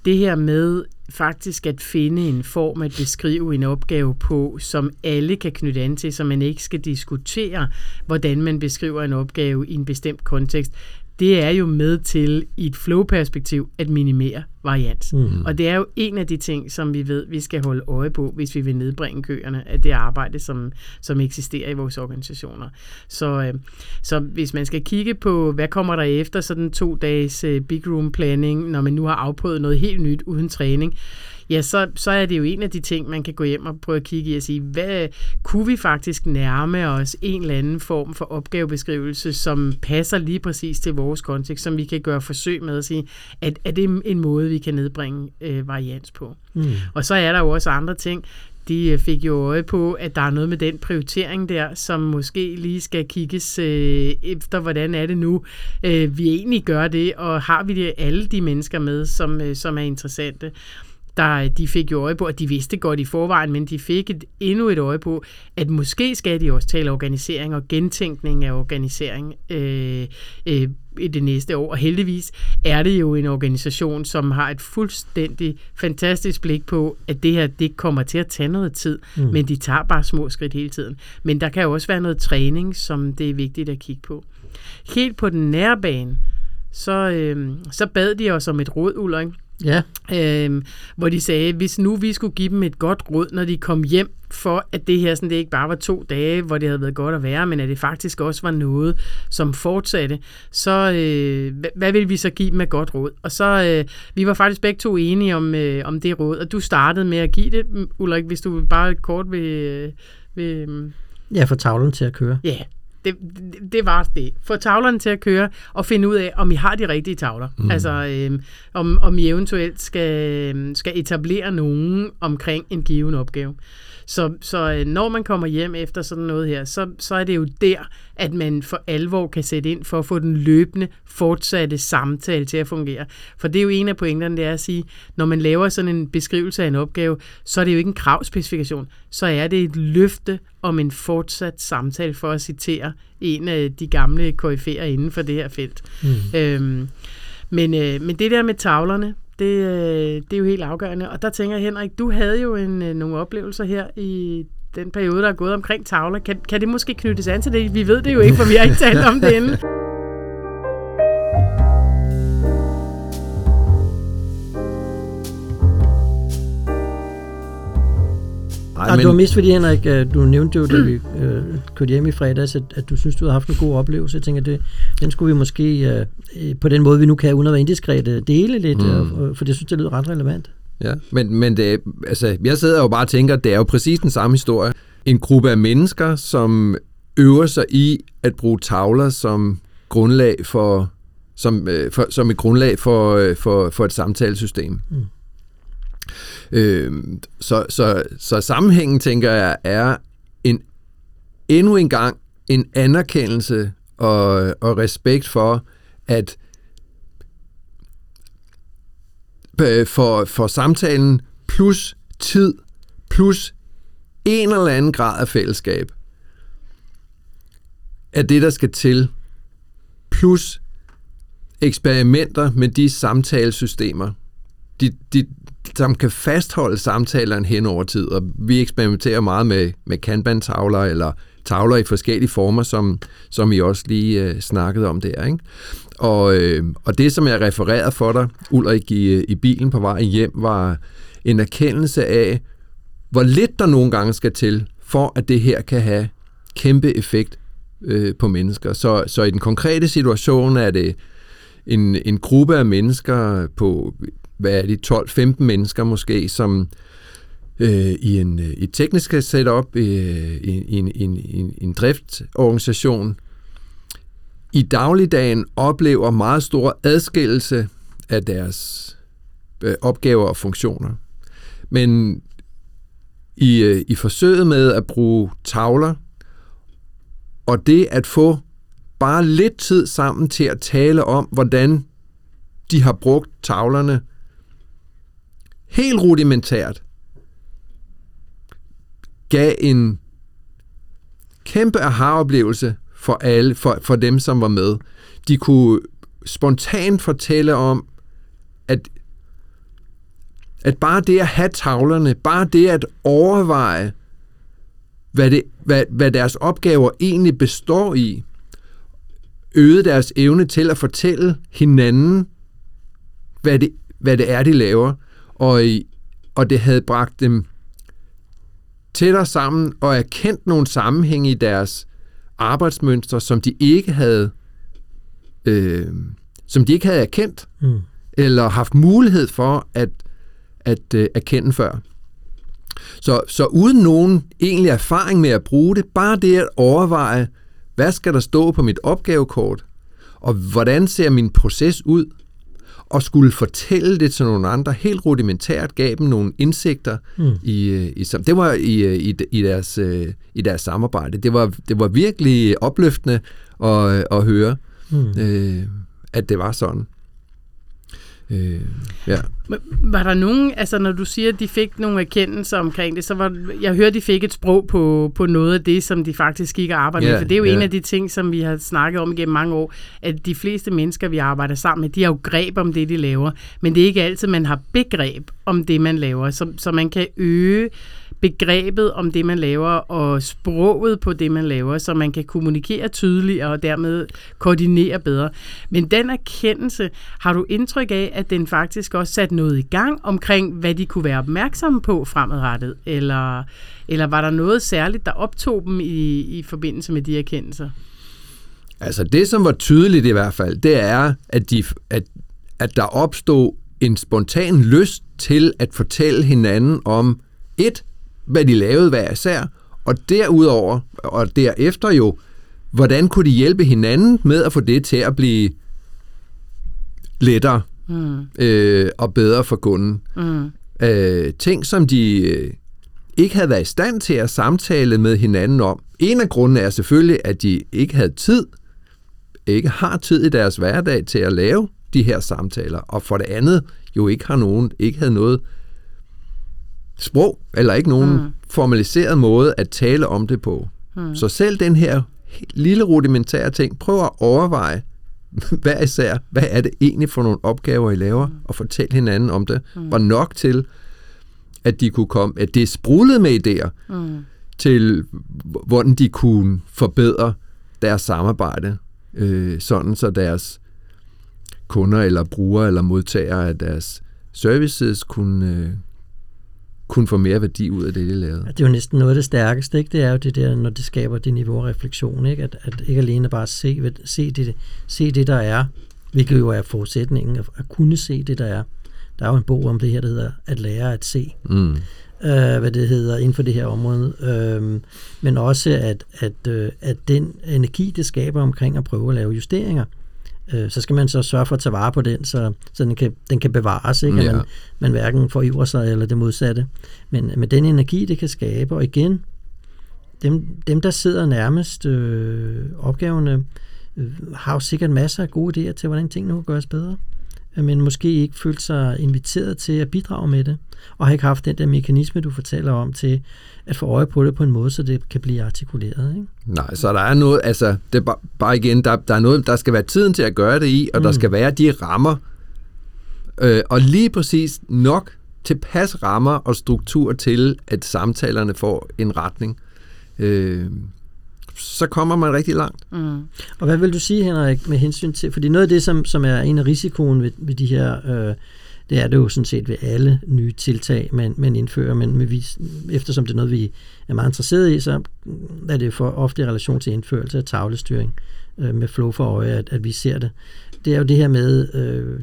det her med faktisk at finde en form at beskrive en opgave på, som alle kan knytte an til, så man ikke skal diskutere, hvordan man beskriver en opgave i en bestemt kontekst, det er jo med til i et flow-perspektiv at minimere varians. Mm. Og det er jo en af de ting, som vi ved, vi skal holde øje på, hvis vi vil nedbringe køerne af det arbejde, som, som eksisterer i vores organisationer. Så, øh, så hvis man skal kigge på, hvad kommer der efter sådan to dages øh, big room planning, når man nu har afprøvet noget helt nyt uden træning, ja, så, så er det jo en af de ting, man kan gå hjem og prøve at kigge i og sige, hvad kunne vi faktisk nærme os en eller anden form for opgavebeskrivelse, som passer lige præcis til vores kontekst, som vi kan gøre forsøg med at sige, at er det en måde, vi kan nedbringe øh, varians på. Mm. Og så er der jo også andre ting, de øh, fik jo øje på, at der er noget med den prioritering der, som måske lige skal kigges øh, efter, hvordan er det nu, øh, vi egentlig gør det, og har vi det alle de mennesker med, som, øh, som er interessante der de fik jo øje på, at de vidste godt i forvejen, men de fik et, endnu et øje på, at måske skal de også tale organisering og gentænkning af organisering øh, øh, i det næste år. Og heldigvis er det jo en organisation, som har et fuldstændig fantastisk blik på, at det her det kommer til at tage noget tid, mm. men de tager bare små skridt hele tiden. Men der kan jo også være noget træning, som det er vigtigt at kigge på. Helt på den nære bane, så, øh, så bad de os om et råd, Ulrik, Ja, øh, hvor de sagde, hvis nu vi skulle give dem et godt råd, når de kom hjem, for at det her sådan, det ikke bare var to dage, hvor det havde været godt at være, men at det faktisk også var noget, som fortsatte, så øh, hvad, hvad vil vi så give dem et godt råd? Og så, øh, vi var faktisk begge to enige om, øh, om det råd, og du startede med at give det, Ulrik, hvis du bare kort vil... Øh, vil ja for tavlen til at køre. Ja, yeah det, det, var det. Få tavlerne til at køre, og finde ud af, om I har de rigtige tavler. Mm. Altså, øh, om, om I eventuelt skal, skal etablere nogen omkring en given opgave. Så, så øh, når man kommer hjem efter sådan noget her, så, så er det jo der, at man for alvor kan sætte ind for at få den løbende, fortsatte samtale til at fungere. For det er jo en af pointerne, det er at sige, når man laver sådan en beskrivelse af en opgave, så er det jo ikke en kravspecifikation, så er det et løfte om en fortsat samtale, for at citere en af de gamle KF'er inden for det her felt. Mm. Øhm, men, øh, men det der med tavlerne, det, øh, det er jo helt afgørende. Og der tænker jeg, Henrik, du havde jo en, øh, nogle oplevelser her i den periode, der er gået omkring tavler. Kan, kan det måske knyttes an til det? Vi ved det jo ikke, for vi har ikke talt om det inden. Ej, men... det var mest fordi, Henrik, øh, du nævnte jo, da vi øh, kørte hjem i fredags, at, at du synes, du havde haft en god oplevelse. Jeg tænker, det, den skulle vi måske øh, på den måde, vi nu kan, uden at være indiskret, dele lidt, mm. øh, for det synes jeg lyder ret relevant. Ja, men, men det, altså, jeg sidder jo bare og tænker, det er jo præcis den samme historie. En gruppe af mennesker, som øver sig i at bruge tavler som grundlag for som, øh, for, som et grundlag for, øh, for, for et samtalesystem. Mm. Øh, så, så, så sammenhængen, tænker jeg, er en, endnu en gang en anerkendelse og, og respekt for, at øh, for, for samtalen plus tid plus en eller anden grad af fællesskab er det, der skal til, plus eksperimenter med de samtalesystemer, de, de, som kan fastholde samtalerne hen over tid. Og vi eksperimenterer meget med, med Kanban-tavler eller tavler i forskellige former, som, som I også lige øh, snakkede om der. Ikke? Og, øh, og det, som jeg refererede for dig, Ulrik, i, øh, i bilen på vej hjem, var en erkendelse af, hvor lidt der nogle gange skal til, for at det her kan have kæmpe effekt øh, på mennesker. Så, så i den konkrete situation er det en, en gruppe af mennesker på hvad er det, 12-15 mennesker måske, som øh, i en øh, i teknisk setup, øh, i, i, en, i, en, i en driftorganisation, i dagligdagen oplever meget stor adskillelse af deres øh, opgaver og funktioner. Men i, øh, i forsøget med at bruge tavler, og det at få bare lidt tid sammen til at tale om, hvordan de har brugt tavlerne helt rudimentært, gav en kæmpe aha-oplevelse for alle, for, for dem, som var med. De kunne spontant fortælle om, at, at bare det at have tavlerne, bare det at overveje, hvad, det, hvad, hvad deres opgaver egentlig består i, øgede deres evne til at fortælle hinanden, hvad det, hvad det er, de laver og, og det havde bragt dem tættere sammen og erkendt nogle sammenhænge i deres arbejdsmønstre, som de ikke havde øh, som de ikke havde erkendt, mm. eller haft mulighed for at, at øh, erkende før. Så, så uden nogen egentlig erfaring med at bruge det, bare det at overveje, hvad skal der stå på mit opgavekort, og hvordan ser min proces ud, og skulle fortælle det til nogle andre helt rudimentært, gav dem nogle indsigter mm. i, øh, i det var i, øh, i, i, deres, øh, i deres samarbejde. Det var, det var virkelig opløftende at, at høre, mm. øh, at det var sådan. Øh, ja. Var der nogen, altså når du siger, at de fik nogle erkendelser omkring det, så var, jeg hørte, de fik et sprog på, på noget af det, som de faktisk gik og arbejdede yeah, med, for det er jo yeah. en af de ting, som vi har snakket om igennem mange år, at de fleste mennesker, vi arbejder sammen med, de har jo greb om det, de laver, men det er ikke altid, man har begreb om det, man laver, så, så man kan øge begrebet om det, man laver, og sproget på det, man laver, så man kan kommunikere tydeligere og dermed koordinere bedre. Men den erkendelse, har du indtryk af, at den faktisk også satte noget i gang omkring, hvad de kunne være opmærksomme på fremadrettet? Eller, eller var der noget særligt, der optog dem i, i forbindelse med de erkendelser? Altså det, som var tydeligt i hvert fald, det er, at, de, at, at der opstod en spontan lyst til at fortælle hinanden om et, hvad de lavede hver især, og derudover, og derefter jo, hvordan kunne de hjælpe hinanden med at få det til at blive lettere mm. øh, og bedre for kunden. Mm. Øh, ting, som de øh, ikke havde været i stand til at samtale med hinanden om. En af grundene er selvfølgelig, at de ikke havde tid, ikke har tid i deres hverdag til at lave de her samtaler, og for det andet jo ikke har nogen, ikke havde noget sprog, eller ikke nogen mm. formaliseret måde at tale om det på. Mm. Så selv den her lille rudimentære ting, prøv at overveje, hvad især, hvad er det egentlig for nogle opgaver, I laver, mm. og fortæl hinanden om det, mm. var nok til, at de kunne komme, at det sprudlede med idéer mm. til, hvordan de kunne forbedre deres samarbejde, øh, sådan så deres kunder eller brugere eller modtagere af deres services kunne, øh, kunne få mere værdi ud af det, de lavede. Det er jo næsten noget af det stærkeste, ikke? det er jo det der, når det skaber det niveau af refleksion, ikke? At, at ikke alene bare se, se, det, se det, der er, hvilket jo er forudsætningen, at, at kunne se det, der er. Der er jo en bog om det her, der hedder At lære at se. Mm. Uh, hvad det hedder inden for det her område. Uh, men også, at, at, uh, at den energi, det skaber omkring at prøve at lave justeringer, øh, så skal man så sørge for at tage vare på den, så, så den, kan, den kan bevares, ikke? At ja. man, man hverken forivrer sig eller det modsatte. Men med den energi, det kan skabe, og igen, dem, dem der sidder nærmest øh, opgaverne, øh, har jo sikkert masser af gode idéer til, hvordan tingene kan gøres bedre men måske ikke følt sig inviteret til at bidrage med det, og har ikke haft den der mekanisme, du fortæller om, til at få øje på det på en måde, så det kan blive artikuleret. Ikke? Nej, så der er noget, altså, det er bare, bare igen, der, der er noget, der skal være tiden til at gøre det i, og mm. der skal være de rammer, øh, og lige præcis nok tilpas rammer og struktur til, at samtalerne får en retning. Øh, så kommer man rigtig langt. Mm. Og hvad vil du sige, Henrik, med hensyn til, fordi noget af det, som, som er en af risikoen ved, ved de her, øh, det er det jo sådan set ved alle nye tiltag, man, man indfører, men med vi, eftersom det er noget, vi er meget interesseret i, så er det for ofte i relation til indførelse af tavlestyring øh, med flow for øje, at, at vi ser det. Det er jo det her med, øh,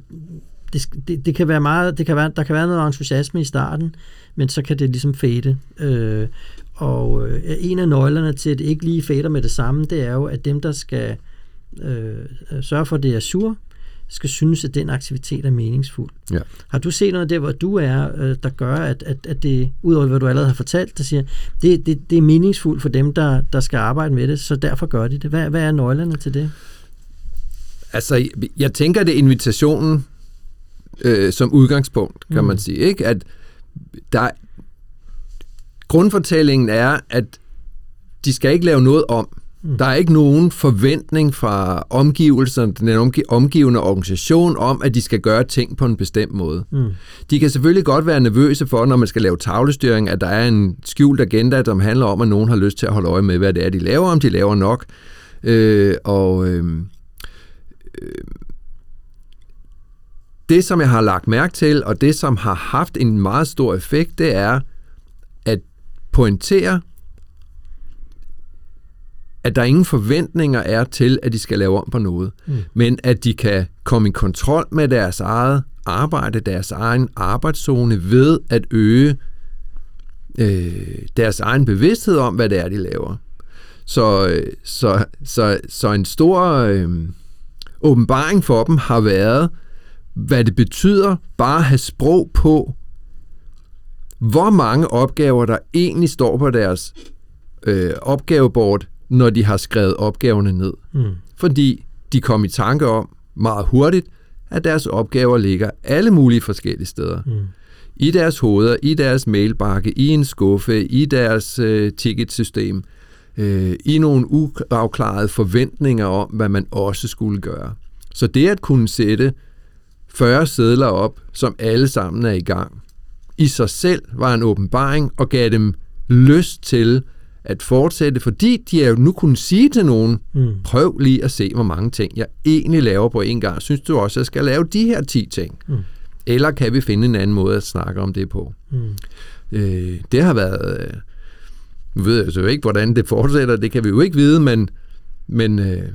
det, det, det kan være meget, det kan være, der kan være noget entusiasme i starten, men så kan det ligesom fade. Øh, og øh, en af nøglerne til, at det ikke lige fader med det samme, det er jo, at dem, der skal øh, sørge for, at det er sur, skal synes, at den aktivitet er meningsfuld. Ja. Har du set noget der, hvor du er, øh, der gør, at, at, at det, udover hvad du allerede har fortalt, der siger, det, det, det er meningsfuldt for dem, der, der skal arbejde med det, så derfor gør de det. Hvad, hvad er nøglerne til det? Altså, jeg tænker, det er invitationen øh, som udgangspunkt, kan mm. man sige. ikke At der, grundfortællingen er, at de skal ikke lave noget om. Mm. Der er ikke nogen forventning fra omgivelserne, den omgivende organisation om, at de skal gøre ting på en bestemt måde. Mm. De kan selvfølgelig godt være nervøse for, når man skal lave tavlestyring, at der er en skjult agenda, som handler om, at nogen har lyst til at holde øje med, hvad det er, de laver, om de laver nok. Øh, og øh, øh, det, som jeg har lagt mærke til, og det, som har haft en meget stor effekt, det er, pointere, at der ingen forventninger er til, at de skal lave om på noget, mm. men at de kan komme i kontrol med deres eget arbejde, deres egen arbejdszone ved at øge øh, deres egen bevidsthed om, hvad det er, de laver. Så, så, så, så en stor øh, åbenbaring for dem har været, hvad det betyder bare at have sprog på, hvor mange opgaver, der egentlig står på deres øh, opgavebord, når de har skrevet opgaverne ned. Mm. Fordi de kom i tanke om meget hurtigt, at deres opgaver ligger alle mulige forskellige steder. Mm. I deres hoveder, i deres mailbakke, i en skuffe, i deres øh, ticketsystem, øh, i nogle uafklarede forventninger om, hvad man også skulle gøre. Så det at kunne sætte 40 sædler op, som alle sammen er i gang, i sig selv var en åbenbaring og gav dem lyst til at fortsætte, fordi de jo nu kunne sige til nogen, Mm. prøv lige at se, hvor mange ting jeg egentlig laver på en gang. Synes du også, at jeg skal lave de her 10 ting? Mm. Eller kan vi finde en anden måde at snakke om det på? Mm. Øh, det har været... Øh, nu ved jeg så ikke, hvordan det fortsætter, det kan vi jo ikke vide, men, men, øh,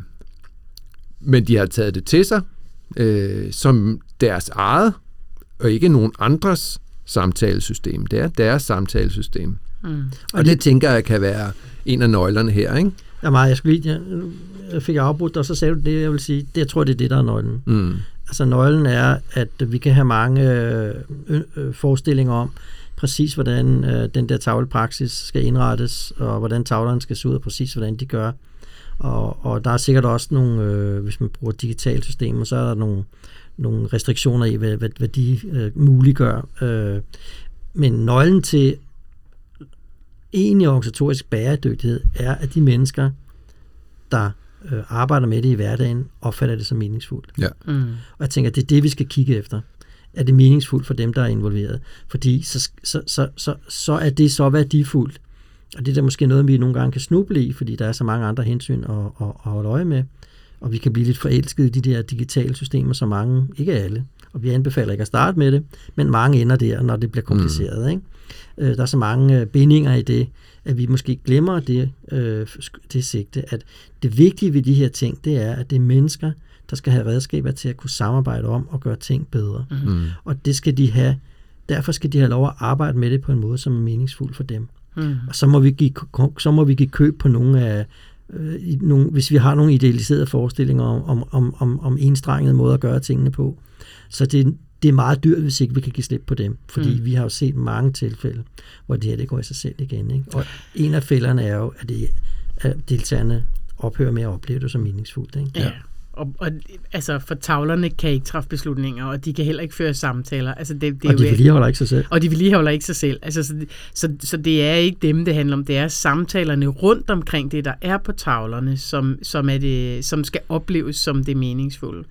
men de har taget det til sig øh, som deres eget, og ikke nogen andres samtalesystem. Det er deres samtalesystem. Mm. Og det tænker jeg kan være en af nøglerne her, ikke? Ja, meget. Jeg, skulle lige, jeg, fik afbrudt og så sagde du det, jeg vil sige. Det, jeg tror, det er det, der er nøglen. Mm. Altså nøglen er, at vi kan have mange øh, øh, forestillinger om, præcis hvordan øh, den der tavlepraksis skal indrettes, og hvordan tavlerne skal se ud, og præcis hvordan de gør. Og, og der er sikkert også nogle, øh, hvis man bruger digitale systemer, så er der nogle, nogle restriktioner i, hvad, hvad, hvad de øh, muliggør. Øh, men nøglen til egentlig organisatorisk bæredygtighed er, at de mennesker, der øh, arbejder med det i hverdagen, opfatter det som meningsfuldt. Mm. Og jeg tænker, det er det, vi skal kigge efter. Er det meningsfuldt for dem, der er involveret? Fordi så, så, så, så, så er det så værdifuldt. Og det er da måske noget, vi nogle gange kan snuble i, fordi der er så mange andre hensyn at, at, at holde øje med. Og vi kan blive lidt forelsket i de der digitale systemer, så mange, ikke alle, og vi anbefaler ikke at starte med det, men mange ender der, når det bliver kompliceret. Mm. Ikke? Øh, der er så mange øh, bindinger i det, at vi måske glemmer det, øh, det sigte, at det vigtige ved de her ting, det er, at det er mennesker, der skal have redskaber til at kunne samarbejde om og gøre ting bedre. Mm. Og det skal de have, derfor skal de have lov at arbejde med det på en måde, som er meningsfuld for dem. Mm. Og så må vi give, så må vi give køb på nogle af, øh, i nogle, hvis vi har nogle idealiserede forestillinger om, om, om, om, om enstrengede måder at gøre tingene på. Så det, det er meget dyrt, hvis ikke vi kan give slip på dem. Fordi mm. vi har jo set mange tilfælde, hvor det her det går i sig selv igen. Ikke? Og en af fælderne er jo, at, det, at deltagerne ophører med at opleve det som meningsfuldt. Ikke? Ja. Og, og altså, for tavlerne kan ikke træffe beslutninger, og de kan heller ikke føre samtaler. Altså, det, det er og de vedligeholder ikke sig selv. og de vedligeholder ikke sig selv. Altså, så, det- så, så det er ikke dem, det handler om. Det er samtalerne rundt omkring det, der er på tavlerne, som, som, er det, som skal opleves som det meningsfulde.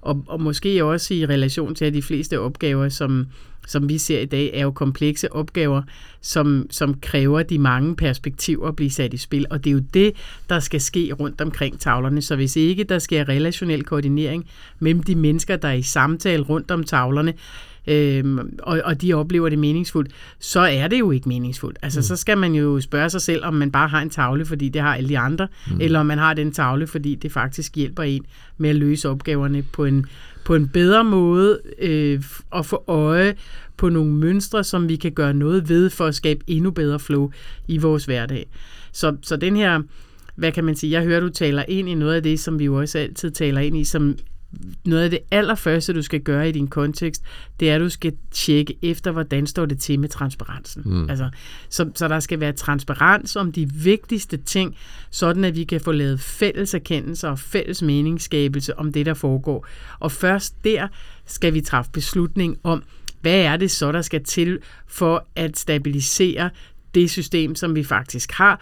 Og, og måske også i relation til, at de fleste opgaver, som, som vi ser i dag, er jo komplekse opgaver, som, som kræver de mange perspektiver at blive sat i spil. Og det er jo det, der skal ske rundt omkring tavlerne. Så hvis ikke der sker relationel koordinering mellem de mennesker, der er i samtale rundt om tavlerne, øhm, og, og de oplever det meningsfuldt, så er det jo ikke meningsfuldt. Altså, mm. så skal man jo spørge sig selv, om man bare har en tavle, fordi det har alle de andre, mm. eller om man har den tavle, fordi det faktisk hjælper en med at løse opgaverne på en, på en bedre måde, øh, og få øje på nogle mønstre, som vi kan gøre noget ved for at skabe endnu bedre flow i vores hverdag. Så, så den her, hvad kan man sige, jeg hører, du taler ind i noget af det, som vi jo også altid taler ind i, som noget af det allerførste, du skal gøre i din kontekst, det er, at du skal tjekke efter, hvordan står det til med transparensen. Mm. Altså, så, så der skal være transparens om de vigtigste ting, sådan at vi kan få lavet fælles erkendelser og fælles meningsskabelse om det, der foregår. Og først der skal vi træffe beslutning om, hvad er det så, der skal til for at stabilisere det system, som vi faktisk har,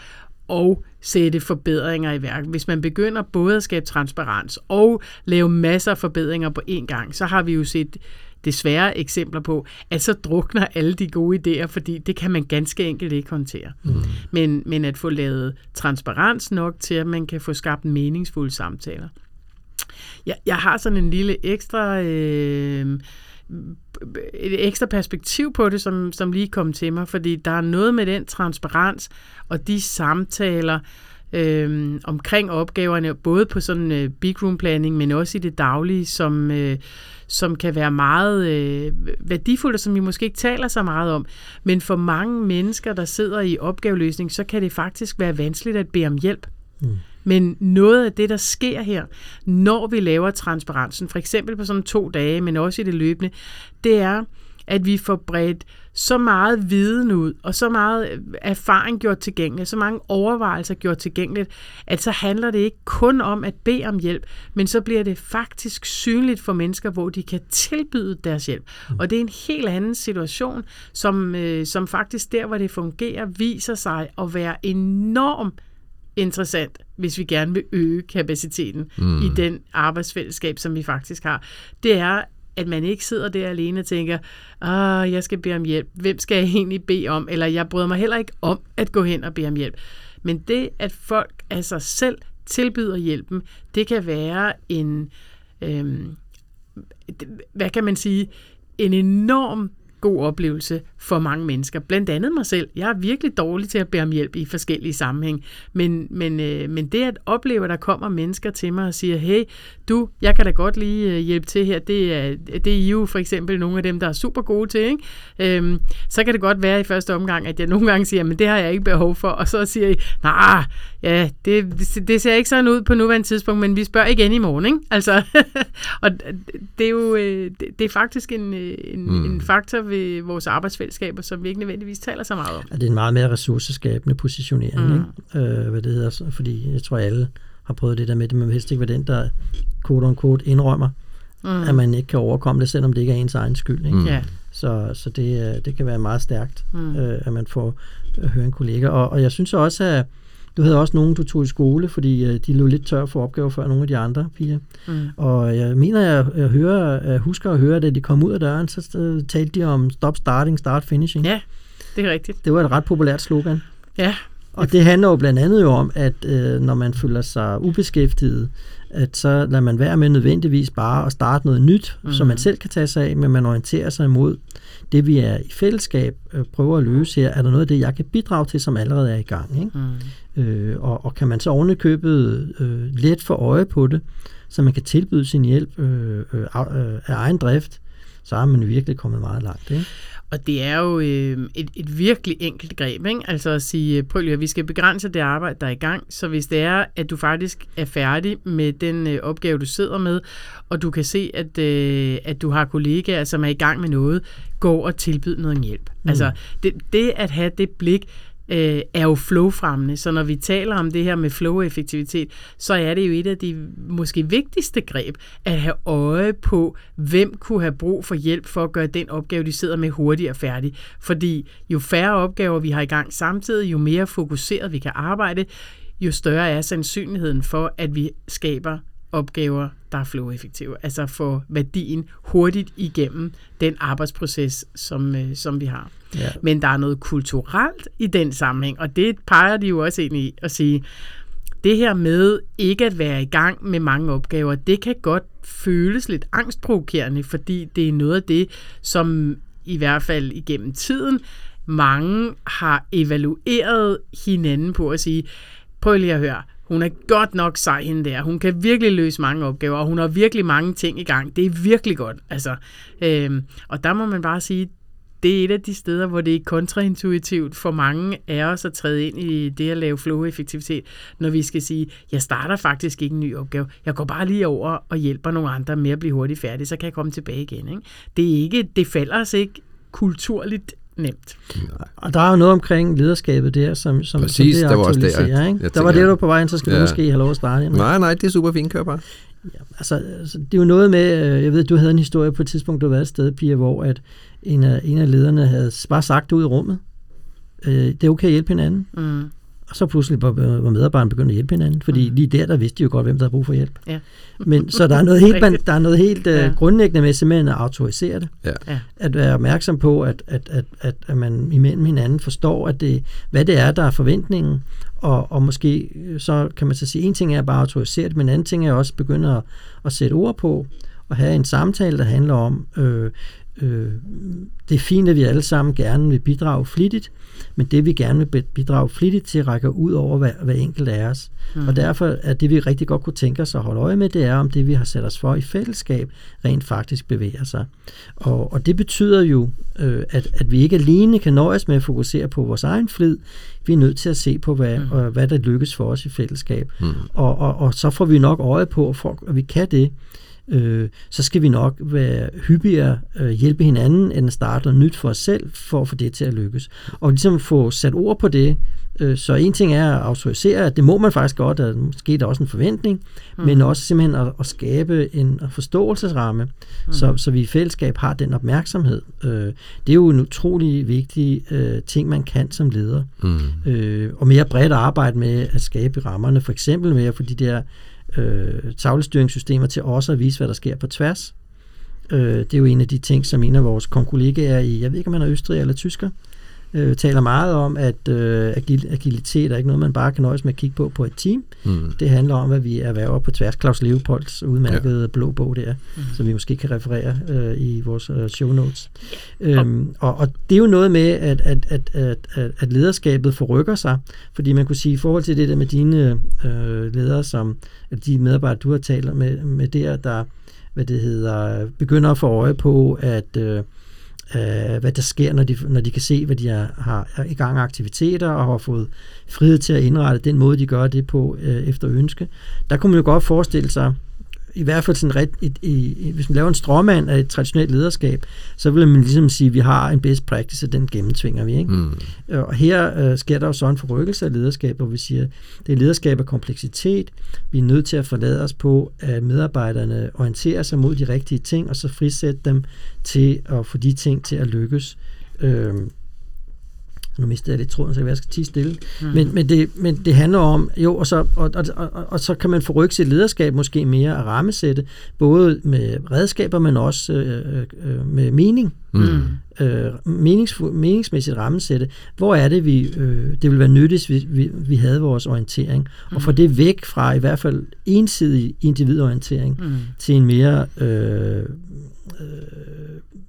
og sætte forbedringer i værk. Hvis man begynder både at skabe transparens og lave masser af forbedringer på én gang, så har vi jo set desværre eksempler på, at så drukner alle de gode idéer, fordi det kan man ganske enkelt ikke håndtere. Mm. Men, men at få lavet transparens nok til, at man kan få skabt meningsfulde samtaler. Jeg, jeg har sådan en lille ekstra... Øh, et ekstra perspektiv på det, som, som lige kom til mig, fordi der er noget med den transparens og de samtaler øh, omkring opgaverne, både på sådan øh, big room planning, men også i det daglige, som, øh, som kan være meget øh, værdifuldt, og som vi måske ikke taler så meget om. Men for mange mennesker, der sidder i opgaveløsning, så kan det faktisk være vanskeligt at bede om hjælp. Mm. Men noget af det, der sker her, når vi laver transparensen, for eksempel på sådan to dage, men også i det løbende, det er, at vi får bredt så meget viden ud, og så meget erfaring gjort tilgængeligt, så mange overvejelser gjort tilgængeligt, at så handler det ikke kun om at bede om hjælp, men så bliver det faktisk synligt for mennesker, hvor de kan tilbyde deres hjælp. Og det er en helt anden situation, som, øh, som faktisk der, hvor det fungerer, viser sig at være enormt interessant, hvis vi gerne vil øge kapaciteten mm. i den arbejdsfællesskab, som vi faktisk har. Det er, at man ikke sidder der alene og tænker, ah, jeg skal bede om hjælp. Hvem skal jeg egentlig bede om? Eller jeg bryder mig heller ikke om at gå hen og bede om hjælp. Men det, at folk af sig selv tilbyder hjælpen, det kan være en, øhm, hvad kan man sige, en enorm god oplevelse for mange mennesker. Blandt andet mig selv. Jeg er virkelig dårlig til at bede om hjælp i forskellige sammenhæng. Men, men, øh, men det at opleve, at der kommer mennesker til mig og siger, hey, du, jeg kan da godt lige øh, hjælpe til her. Det er, det er I jo for eksempel nogle af dem, der er super gode til. Ikke? Øhm, så kan det godt være i første omgang, at jeg nogle gange siger, men det har jeg ikke behov for. Og så siger I, nej, ja, det, det ser ikke sådan ud på nuværende tidspunkt, men vi spørger igen i morgen. Ikke? Altså, og det er jo øh, det, det er faktisk en, en, mm. en faktor ved vores arbejdsfællesskaber, som vi ikke nødvendigvis taler så meget om. Ja, det er en meget mere ressourceskabende positionering, mm. ikke? Øh, hvad det hedder, fordi jeg tror alle har prøvet det der med, at man helst ikke være den, der quote on quote indrømmer, mm. at man ikke kan overkomme det, selvom det ikke er ens egen skyld. Ikke? Mm. Ja. Så, så det, det kan være meget stærkt, mm. øh, at man får at høre en kollega. Og, og jeg synes også, at du havde også nogen, du tog i skole, fordi øh, de lå lidt tør for opgaver før nogle af de andre piger. Mm. Og jeg mener, jeg, jeg, hører, jeg husker at høre, at da de kom ud af døren, så talte de om stop starting, start finishing. Ja, det er rigtigt. Det var et ret populært slogan. Ja. Og det handler jo blandt andet jo om, at øh, når man føler sig ubeskæftiget, at så lader man være med nødvendigvis bare at starte noget nyt, mm. som man selv kan tage sig af, men man orienterer sig imod det, vi er i fællesskab øh, prøver at løse her. Er der noget af det, jeg kan bidrage til, som allerede er i gang? Ikke? Mm. Øh, og, og kan man så ovenikøbet øh, let få øje på det, så man kan tilbyde sin hjælp øh, øh, af egen drift, så er man virkelig kommet meget langt. Ikke? Og det er jo øh, et, et virkelig enkelt greb, ikke? altså at sige, prøv lige, at vi skal begrænse det arbejde, der er i gang, så hvis det er, at du faktisk er færdig med den øh, opgave, du sidder med, og du kan se, at, øh, at du har kollegaer, som er i gang med noget, gå og tilbyde noget hjælp. Mm. Altså det, det at have det blik, øh, er jo flowfremmende. Så når vi taler om det her med flow-effektivitet, så er det jo et af de måske vigtigste greb at have øje på, hvem kunne have brug for hjælp for at gøre den opgave, de sidder med hurtigere færdig. Fordi jo færre opgaver vi har i gang samtidig, jo mere fokuseret vi kan arbejde, jo større er sandsynligheden for, at vi skaber opgaver, der er flow-effektive. Altså få værdien hurtigt igennem den arbejdsproces, som, øh, som vi har. Ja. Men der er noget kulturelt i den sammenhæng, og det peger de jo også ind i at sige, det her med ikke at være i gang med mange opgaver, det kan godt føles lidt angstprovokerende, fordi det er noget af det, som i hvert fald igennem tiden, mange har evalueret hinanden på at sige, prøv lige at høre, hun er godt nok sej hende der. Hun kan virkelig løse mange opgaver, og hun har virkelig mange ting i gang. Det er virkelig godt. Altså, øhm, og der må man bare sige, det er et af de steder, hvor det er kontraintuitivt for mange af os at træde ind i det at lave flow-effektivitet, når vi skal sige, jeg starter faktisk ikke en ny opgave. Jeg går bare lige over og hjælper nogle andre med at blive hurtigt færdig, så kan jeg komme tilbage igen. Ikke? Det, er ikke, det falder os ikke kulturligt nemt. Nej. Og der er jo noget omkring lederskabet der, som, som, Præcis, som det, det var også det, jeg, ikke? Jeg der var det, du på vejen, så skal ja. du måske have lov at starte. Ind. Nej, nej, det er super fint, kør bare. Ja, altså, altså, det er jo noget med, øh, jeg ved, du havde en historie på et tidspunkt, du var et sted, Pia, hvor at en af, en af lederne havde bare sagt ud i rummet, øh, det er okay at hjælpe hinanden. Mm. Og så pludselig var, medarbejderne begyndt at hjælpe hinanden, fordi mm. lige der, der vidste de jo godt, hvem der havde brug for hjælp. Ja. Men så der er noget helt, der er noget helt ja. grundlæggende med simpelthen at autorisere det. Ja. At være opmærksom på, at, at, at, at, at man imellem hinanden forstår, at det, hvad det er, der er forventningen. Og, og måske så kan man så sige, en ting er bare at autorisere det, men en anden ting er også at begynde at, at sætte ord på, og have en samtale, der handler om, øh, øh, det er fint, at vi alle sammen gerne vil bidrage flittigt, men det vi gerne vil bidrage flittigt til rækker ud over hver, hver enkelt af os. Mm. Og derfor er det, vi rigtig godt kunne tænke os at holde øje med, det er, om det vi har sat os for i fællesskab, rent faktisk bevæger sig. Og, og det betyder jo, øh, at, at vi ikke alene kan nøjes med at fokusere på vores egen flid, vi er nødt til at se på, hvad, mm. og, hvad der lykkes for os i fællesskab. Mm. Og, og, og så får vi nok øje på, at vi kan det, øh, så skal vi nok være hyppigere øh, hjælpe hinanden, end at starte noget nyt for os selv, for at få det til at lykkes. Og ligesom få sat ord på det, øh, så en ting er at autorisere, at det må man faktisk godt, at måske er der også en forventning, mm. men også simpelthen at, at skabe en forståelsesramme, mm. så, så vi i fællesskab har den opmærksomhed. Øh, det er jo en utrolig vigtig øh, ting, man kan som leder. Mm. Øh, og mere bredt arbejde med at skabe rammerne, for eksempel med at få de der øh, tavlestyringssystemer til også at vise, hvad der sker på tværs. Øh, det er jo en af de ting, som en af vores kollegaer i, jeg ved ikke om han er østrig eller tysker, øh, taler meget om, at øh, agil, agilitet er ikke noget, man bare kan nøjes med at kigge på på et team. Mm. Det handler om, at vi erhverver på tværs. Claus Leopolds udmærkede ja. blå bog der, mm. som vi måske kan referere øh, i vores øh, show notes. Ja. Øhm, og, og det er jo noget med, at, at, at, at, at lederskabet forrykker sig, fordi man kunne sige, i forhold til det der med dine øh, ledere, som de medarbejdere, du har talt med, med der, der hvad det hedder, begynder at få øje på, at øh, øh, hvad der sker, når de, når de kan se, hvad de er, har er i gang af aktiviteter og har fået frihed til at indrette den måde, de gør det på øh, efter ønske. Der kunne man jo godt forestille sig, i hvert fald sådan ret, et, et, hvis man laver en stråmand af et traditionelt lederskab, så vil man ligesom sige, at vi har en best practice, og den gennemtvinger vi. Ikke? Mm. Og her øh, sker der jo så en forrykkelse af lederskab, hvor vi siger, at det er lederskab af kompleksitet. Vi er nødt til at forlade os på, at medarbejderne orienterer sig mod de rigtige ting, og så frisætte dem til at få de ting til at lykkes. Øh, nu mistede jeg lidt tråden, så jeg skal tige stille. Mm. Men, men, det, men det handler om, jo, og så, og, og, og, og så kan man forrykke sit lederskab måske mere at rammesætte, både med redskaber, men også øh, øh, med mening. Mm. Øh, menings, meningsmæssigt rammesætte. Hvor er det, vi, øh, det vil være nyttigt, hvis vi, vi, vi havde vores orientering, mm. og få det væk fra i hvert fald ensidig individorientering mm. til en mere øh, øh,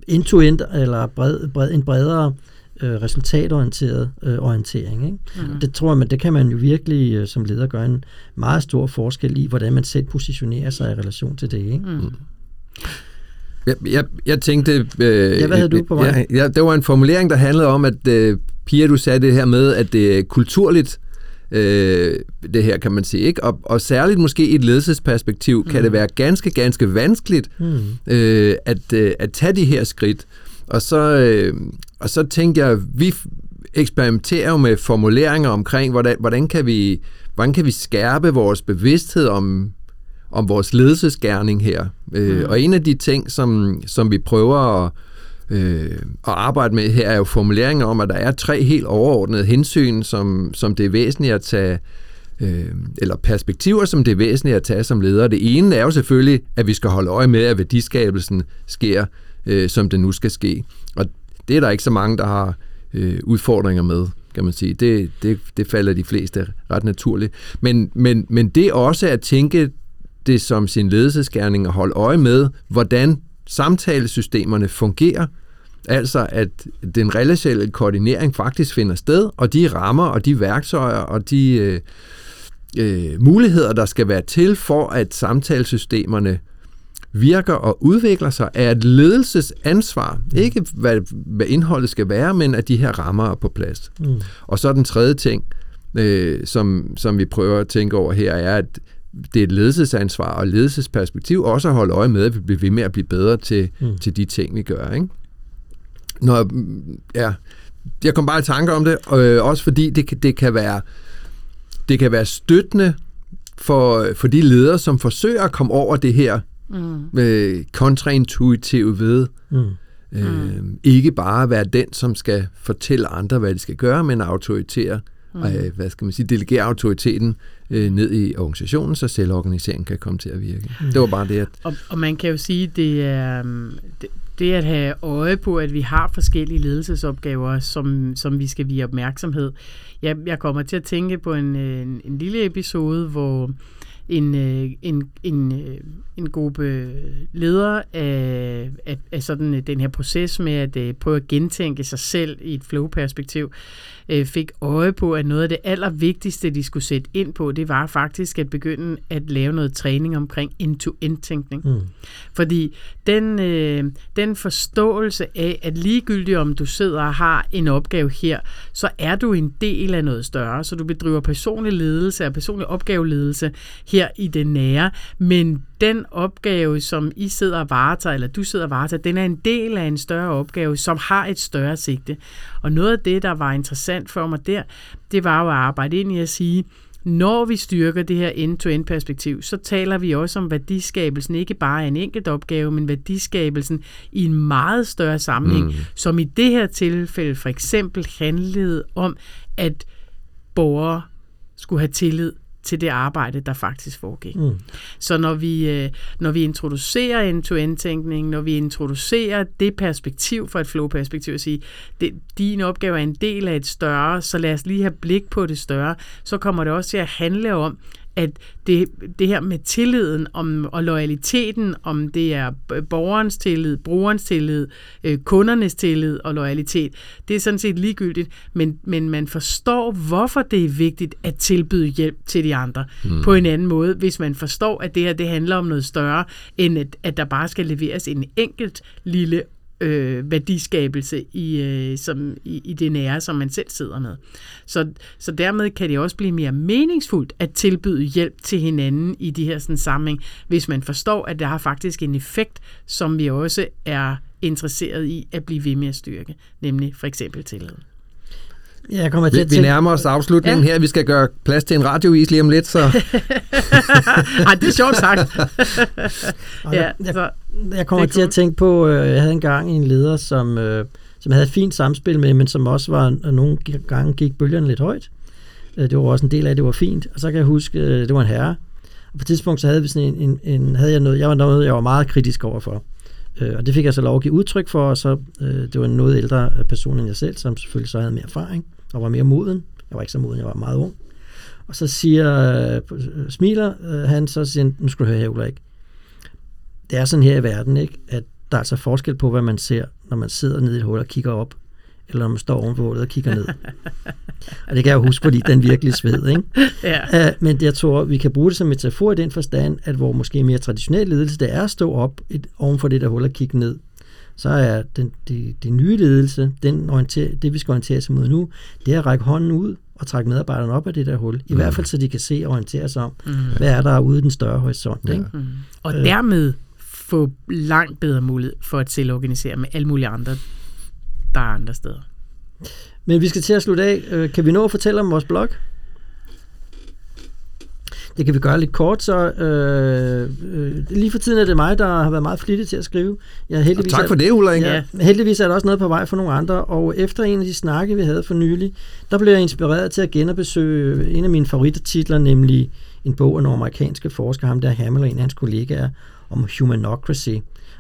end-to-end, eller bred, bred, en bredere øh, resultatorienteret øh, orientering. Ikke? Mm. Det tror jeg, men det kan man jo virkelig øh, som leder gøre en meget stor forskel i, hvordan man selv positionerer sig i relation til det. Ikke? Mm. Jeg, jeg, jeg tænkte... Øh, ja, hvad havde du på vej? Ja, ja, det var en formulering, der handlede om, at øh, Pia, du sagde det her med, at det er kulturligt, øh, det her kan man sige. ikke og, og særligt måske i et ledelsesperspektiv mm. kan det være ganske, ganske vanskeligt mm. øh, at, øh, at tage de her skridt. Og så, øh, og så tænkte jeg, vi eksperimenterer jo med formuleringer omkring, hvordan, hvordan, kan, vi, hvordan kan vi skærpe vores bevidsthed om, om vores ledelsesgærning her. Øh, mm. Og en af de ting, som, som vi prøver at, øh, at arbejde med her, er jo formuleringer om, at der er tre helt overordnede hensyn, som, som det er væsentligt at tage, øh, eller perspektiver, som det er væsentligt at tage som leder. Det ene er jo selvfølgelig, at vi skal holde øje med, at værdiskabelsen sker øh, som det nu skal ske. Og det er der ikke så mange, der har øh, udfordringer med, kan man sige. Det, det, det falder de fleste ret naturligt. Men, men, men det også at tænke det som sin ledelsesgærning at holde øje med, hvordan samtalesystemerne fungerer, altså at den relationelle koordinering faktisk finder sted, og de rammer og de værktøjer og de øh, øh, muligheder, der skal være til for, at samtalesystemerne virker og udvikler sig, er et ledelsesansvar. Ikke hvad, hvad indholdet skal være, men at de her rammer er på plads. Mm. Og så den tredje ting, øh, som, som vi prøver at tænke over her, er, at det er et ledelsesansvar og ledelsesperspektiv også at holde øje med, at vi bliver ved med at blive bedre til, mm. til de ting, vi gør. Ikke? Når, ja, jeg kom bare i tanke om det, øh, også fordi det, det kan være det kan være støttende for, for de ledere, som forsøger at komme over det her mm. øh, kontraintuitiv ved. Mm. Øh, mm. Ikke bare være den, som skal fortælle andre, hvad de skal gøre, men autoritere, mm. øh, hvad skal man sige, delegere autoriteten øh, ned i organisationen, så selvorganiseringen kan komme til at virke. Mm. Det var bare det, at... Og, og man kan jo sige, det er... Det, det at have øje på, at vi har forskellige ledelsesopgaver, som, som vi skal vise opmærksomhed. Jeg, jeg kommer til at tænke på en, en, en lille episode, hvor en, øh, en, en, øh, en gruppe øh, ledere af, af, af sådan øh, den her proces med at øh, prøve at gentænke sig selv i et flow-perspektiv, fik øje på, at noget af det allervigtigste, de skulle sætte ind på, det var faktisk at begynde at lave noget træning omkring end-to-end-tænkning. Mm. Fordi den, øh, den forståelse af, at ligegyldigt om du sidder og har en opgave her, så er du en del af noget større, så du bedriver personlig ledelse og personlig opgaveledelse her her i det nære, men den opgave, som I sidder og varetager, eller du sidder og varetager, den er en del af en større opgave, som har et større sigte. Og noget af det, der var interessant for mig der, det var jo at arbejde ind i at sige, når vi styrker det her end-to-end perspektiv, så taler vi også om værdiskabelsen, ikke bare en enkelt opgave, men værdiskabelsen i en meget større sammenhæng, mm. som i det her tilfælde for eksempel handlede om, at borgere skulle have tillid til det arbejde, der faktisk foregik. Mm. Så når vi, øh, når vi introducerer end-to-end-tænkning, når vi introducerer det perspektiv fra et flow-perspektiv, at sige, det, din opgave er en del af et større, så lad os lige have blik på det større, så kommer det også til at handle om, at det, det her med tilliden om, og loyaliteten, om det er borgerens tillid, brugerens tillid, øh, kundernes tillid og loyalitet, det er sådan set ligegyldigt, men, men man forstår, hvorfor det er vigtigt at tilbyde hjælp til de andre mm. på en anden måde, hvis man forstår, at det her det handler om noget større, end at, at der bare skal leveres en enkelt lille øh, værdiskabelse i, øh, som, i, i det nære, som man selv sidder med. Så, så dermed kan det også blive mere meningsfuldt at tilbyde hjælp til hinanden i de her sådan, sammenhæng, hvis man forstår, at det har faktisk en effekt, som vi også er interesseret i at blive ved med at styrke, nemlig for eksempel tillid. Ja, jeg kommer til Vi, at vi nærmer os afslutningen Ja. her. Vi skal gøre plads til en radiovis lige om lidt, så Ej, det er sjovt sagt. Ja, så, jeg kommer er til at tænke på, øh, jeg havde engang en leder, som, øh, som havde et fint samspil med, men som også var, nogle gange gik bølgerne lidt højt. Øh, det var også en del af, det var fint. Og så kan jeg huske, øh, det var en herre. Og på et tidspunkt, så havde, vi sådan en, en, en, havde jeg noget, jeg var noget, jeg var meget kritisk overfor. Øh, og det fik jeg så lov at give udtryk for, og så, øh, det var en noget ældre person end jeg selv, som selvfølgelig så havde mere erfaring og var mere moden. Jeg var ikke så moden, jeg var meget ung. Og så siger, øh, smiler øh, han, så siger han, nu skal du høre her, Ulrik. Det er sådan her i verden, ikke? at der er altså forskel på, hvad man ser, når man sidder nede i et hul og kigger op, eller når man står oven på hullet og kigger ned. og det kan jeg jo huske, fordi den virkelig sved, ikke? ja. Uh, men jeg tror, vi kan bruge det som metafor i den forstand, at hvor måske mere traditionel ledelse, det er at stå op et, oven for det der hul og kigge ned. Så er den, det, det nye ledelse, den orienter, det vi skal orientere sig mod nu, det er at række hånden ud og trække medarbejderne op af det der hul. I mm. hvert fald, så de kan se og orientere sig om, mm. hvad er der ude i den større horisont. Ja. Ikke? Mm. Og Øh. dermed få langt bedre mulighed for at selvorganisere med alle mulige andre, der er andre steder. Men vi skal til at slutte af. Øh, Kan vi nå at fortælle om vores blog? Det kan vi gøre lidt kort, så øh, øh, lige for tiden er det mig, der har været meget flittig til at skrive. Jeg er og heldigvis tak for det, Ulrik. Ja, heldigvis er der også noget på vej for nogle andre, og efter en af de snakke, vi havde for nylig, der blev jeg inspireret til at genbesøge en af mine favorittitler, nemlig en bog af nogle amerikanske forskere, ham der Hamel og en af hans kollegaer, om humanocracy.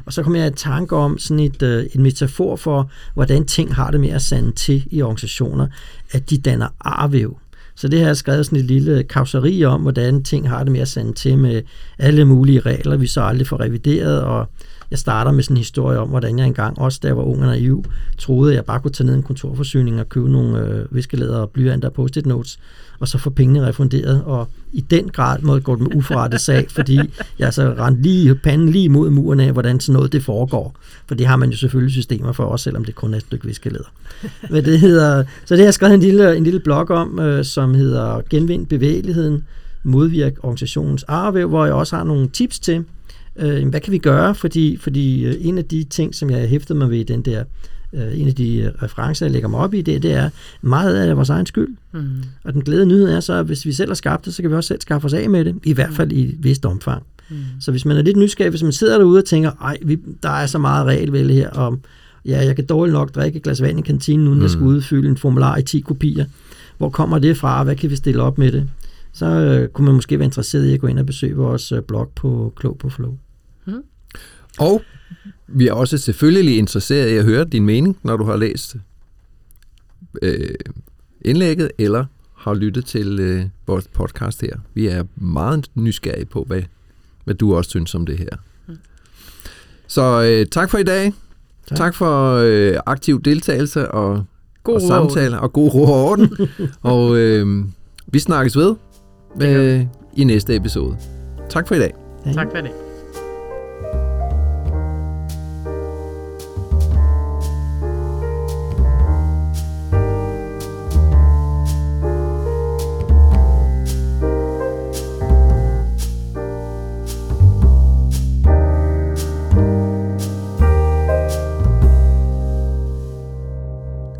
Og så kom jeg i tanke om sådan et, øh, en metafor for, hvordan ting har det med at sande til i organisationer, at de danner arvæv. Så det har jeg skrevet sådan et lille kauseri om, hvordan ting har det med at sande til med alle mulige regler, vi så aldrig får revideret, og jeg starter med sådan en historie om, hvordan jeg engang, også da jeg var ung og naiv, troede, at jeg bare kunne tage ned en kontorforsyning og købe nogle øh, viskelæder og blyanter og post-it notes, og så få pengene refunderet, og i den grad måtte gå med uforrettet sag, fordi jeg så rendte lige panden lige mod muren af, hvordan sådan noget det foregår. For det har man jo selvfølgelig systemer for også, selvom det kun er et stykke viskelæder. Men det hedder, så det har jeg skrevet en lille, en lille blog om, øh, som hedder Genvind bevægeligheden, modvirk organisationens arvæv, hvor jeg også har nogle tips til, øh, hvad kan vi gøre, fordi, fordi øh, en af de ting, som jeg hæftede mig ved i den der, øh, en af de øh, referencer, jeg lægger mig op i, det, det er meget af det er vores egen skyld. Mm. Og den glæde nyhed er så, at hvis vi selv har skabt det, så kan vi også selv skaffe os af med det, i hvert fald i et vist omfang. Mm. Så hvis man er lidt nysgerrig, hvis man sidder derude og tænker, ej, vi, der er så meget regelvælge her, om ja, jeg kan dårligt nok drikke et glas vand i kantinen, uden mm. jeg skal udfylde en formular i 10 kopier. Hvor kommer det fra, og hvad kan vi stille op med det? Så øh, kunne man måske være interesseret i at gå ind og besøge vores øh, blog på Klog på Flow. Og vi er også selvfølgelig interesseret i at høre din mening, når du har læst øh, indlægget, eller har lyttet til øh, vores podcast her. Vi er meget nysgerrige på, hvad, hvad du også synes om det her. Så øh, tak for i dag. Tak, Tak. for øh, aktiv deltagelse og, God og ro og orden. samtale og god ro og orden. og øh, vi snakkes ved øh, i næste episode. Tak for i dag. Tak for det.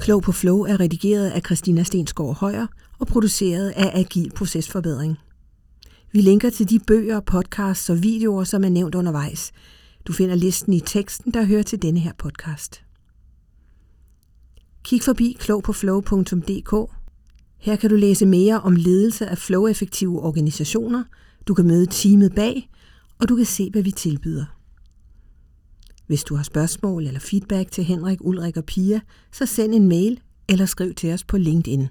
Klog på Flow er redigeret af Christina Stensgaard Højer og produceret af Agil Procesforbedring. Vi linker til de bøger, podcasts og videoer, som er nævnt undervejs. Du finder listen i teksten, der hører til denne her podcast. Kig forbi klogpåflow.dk Her kan du læse mere om ledelse af flow-effektive organisationer, du kan møde teamet bag, og du kan se, hvad vi tilbyder. Hvis du har spørgsmål eller feedback til Henrik, Ulrik og Pia, så send en mail eller skriv til os på LinkedIn.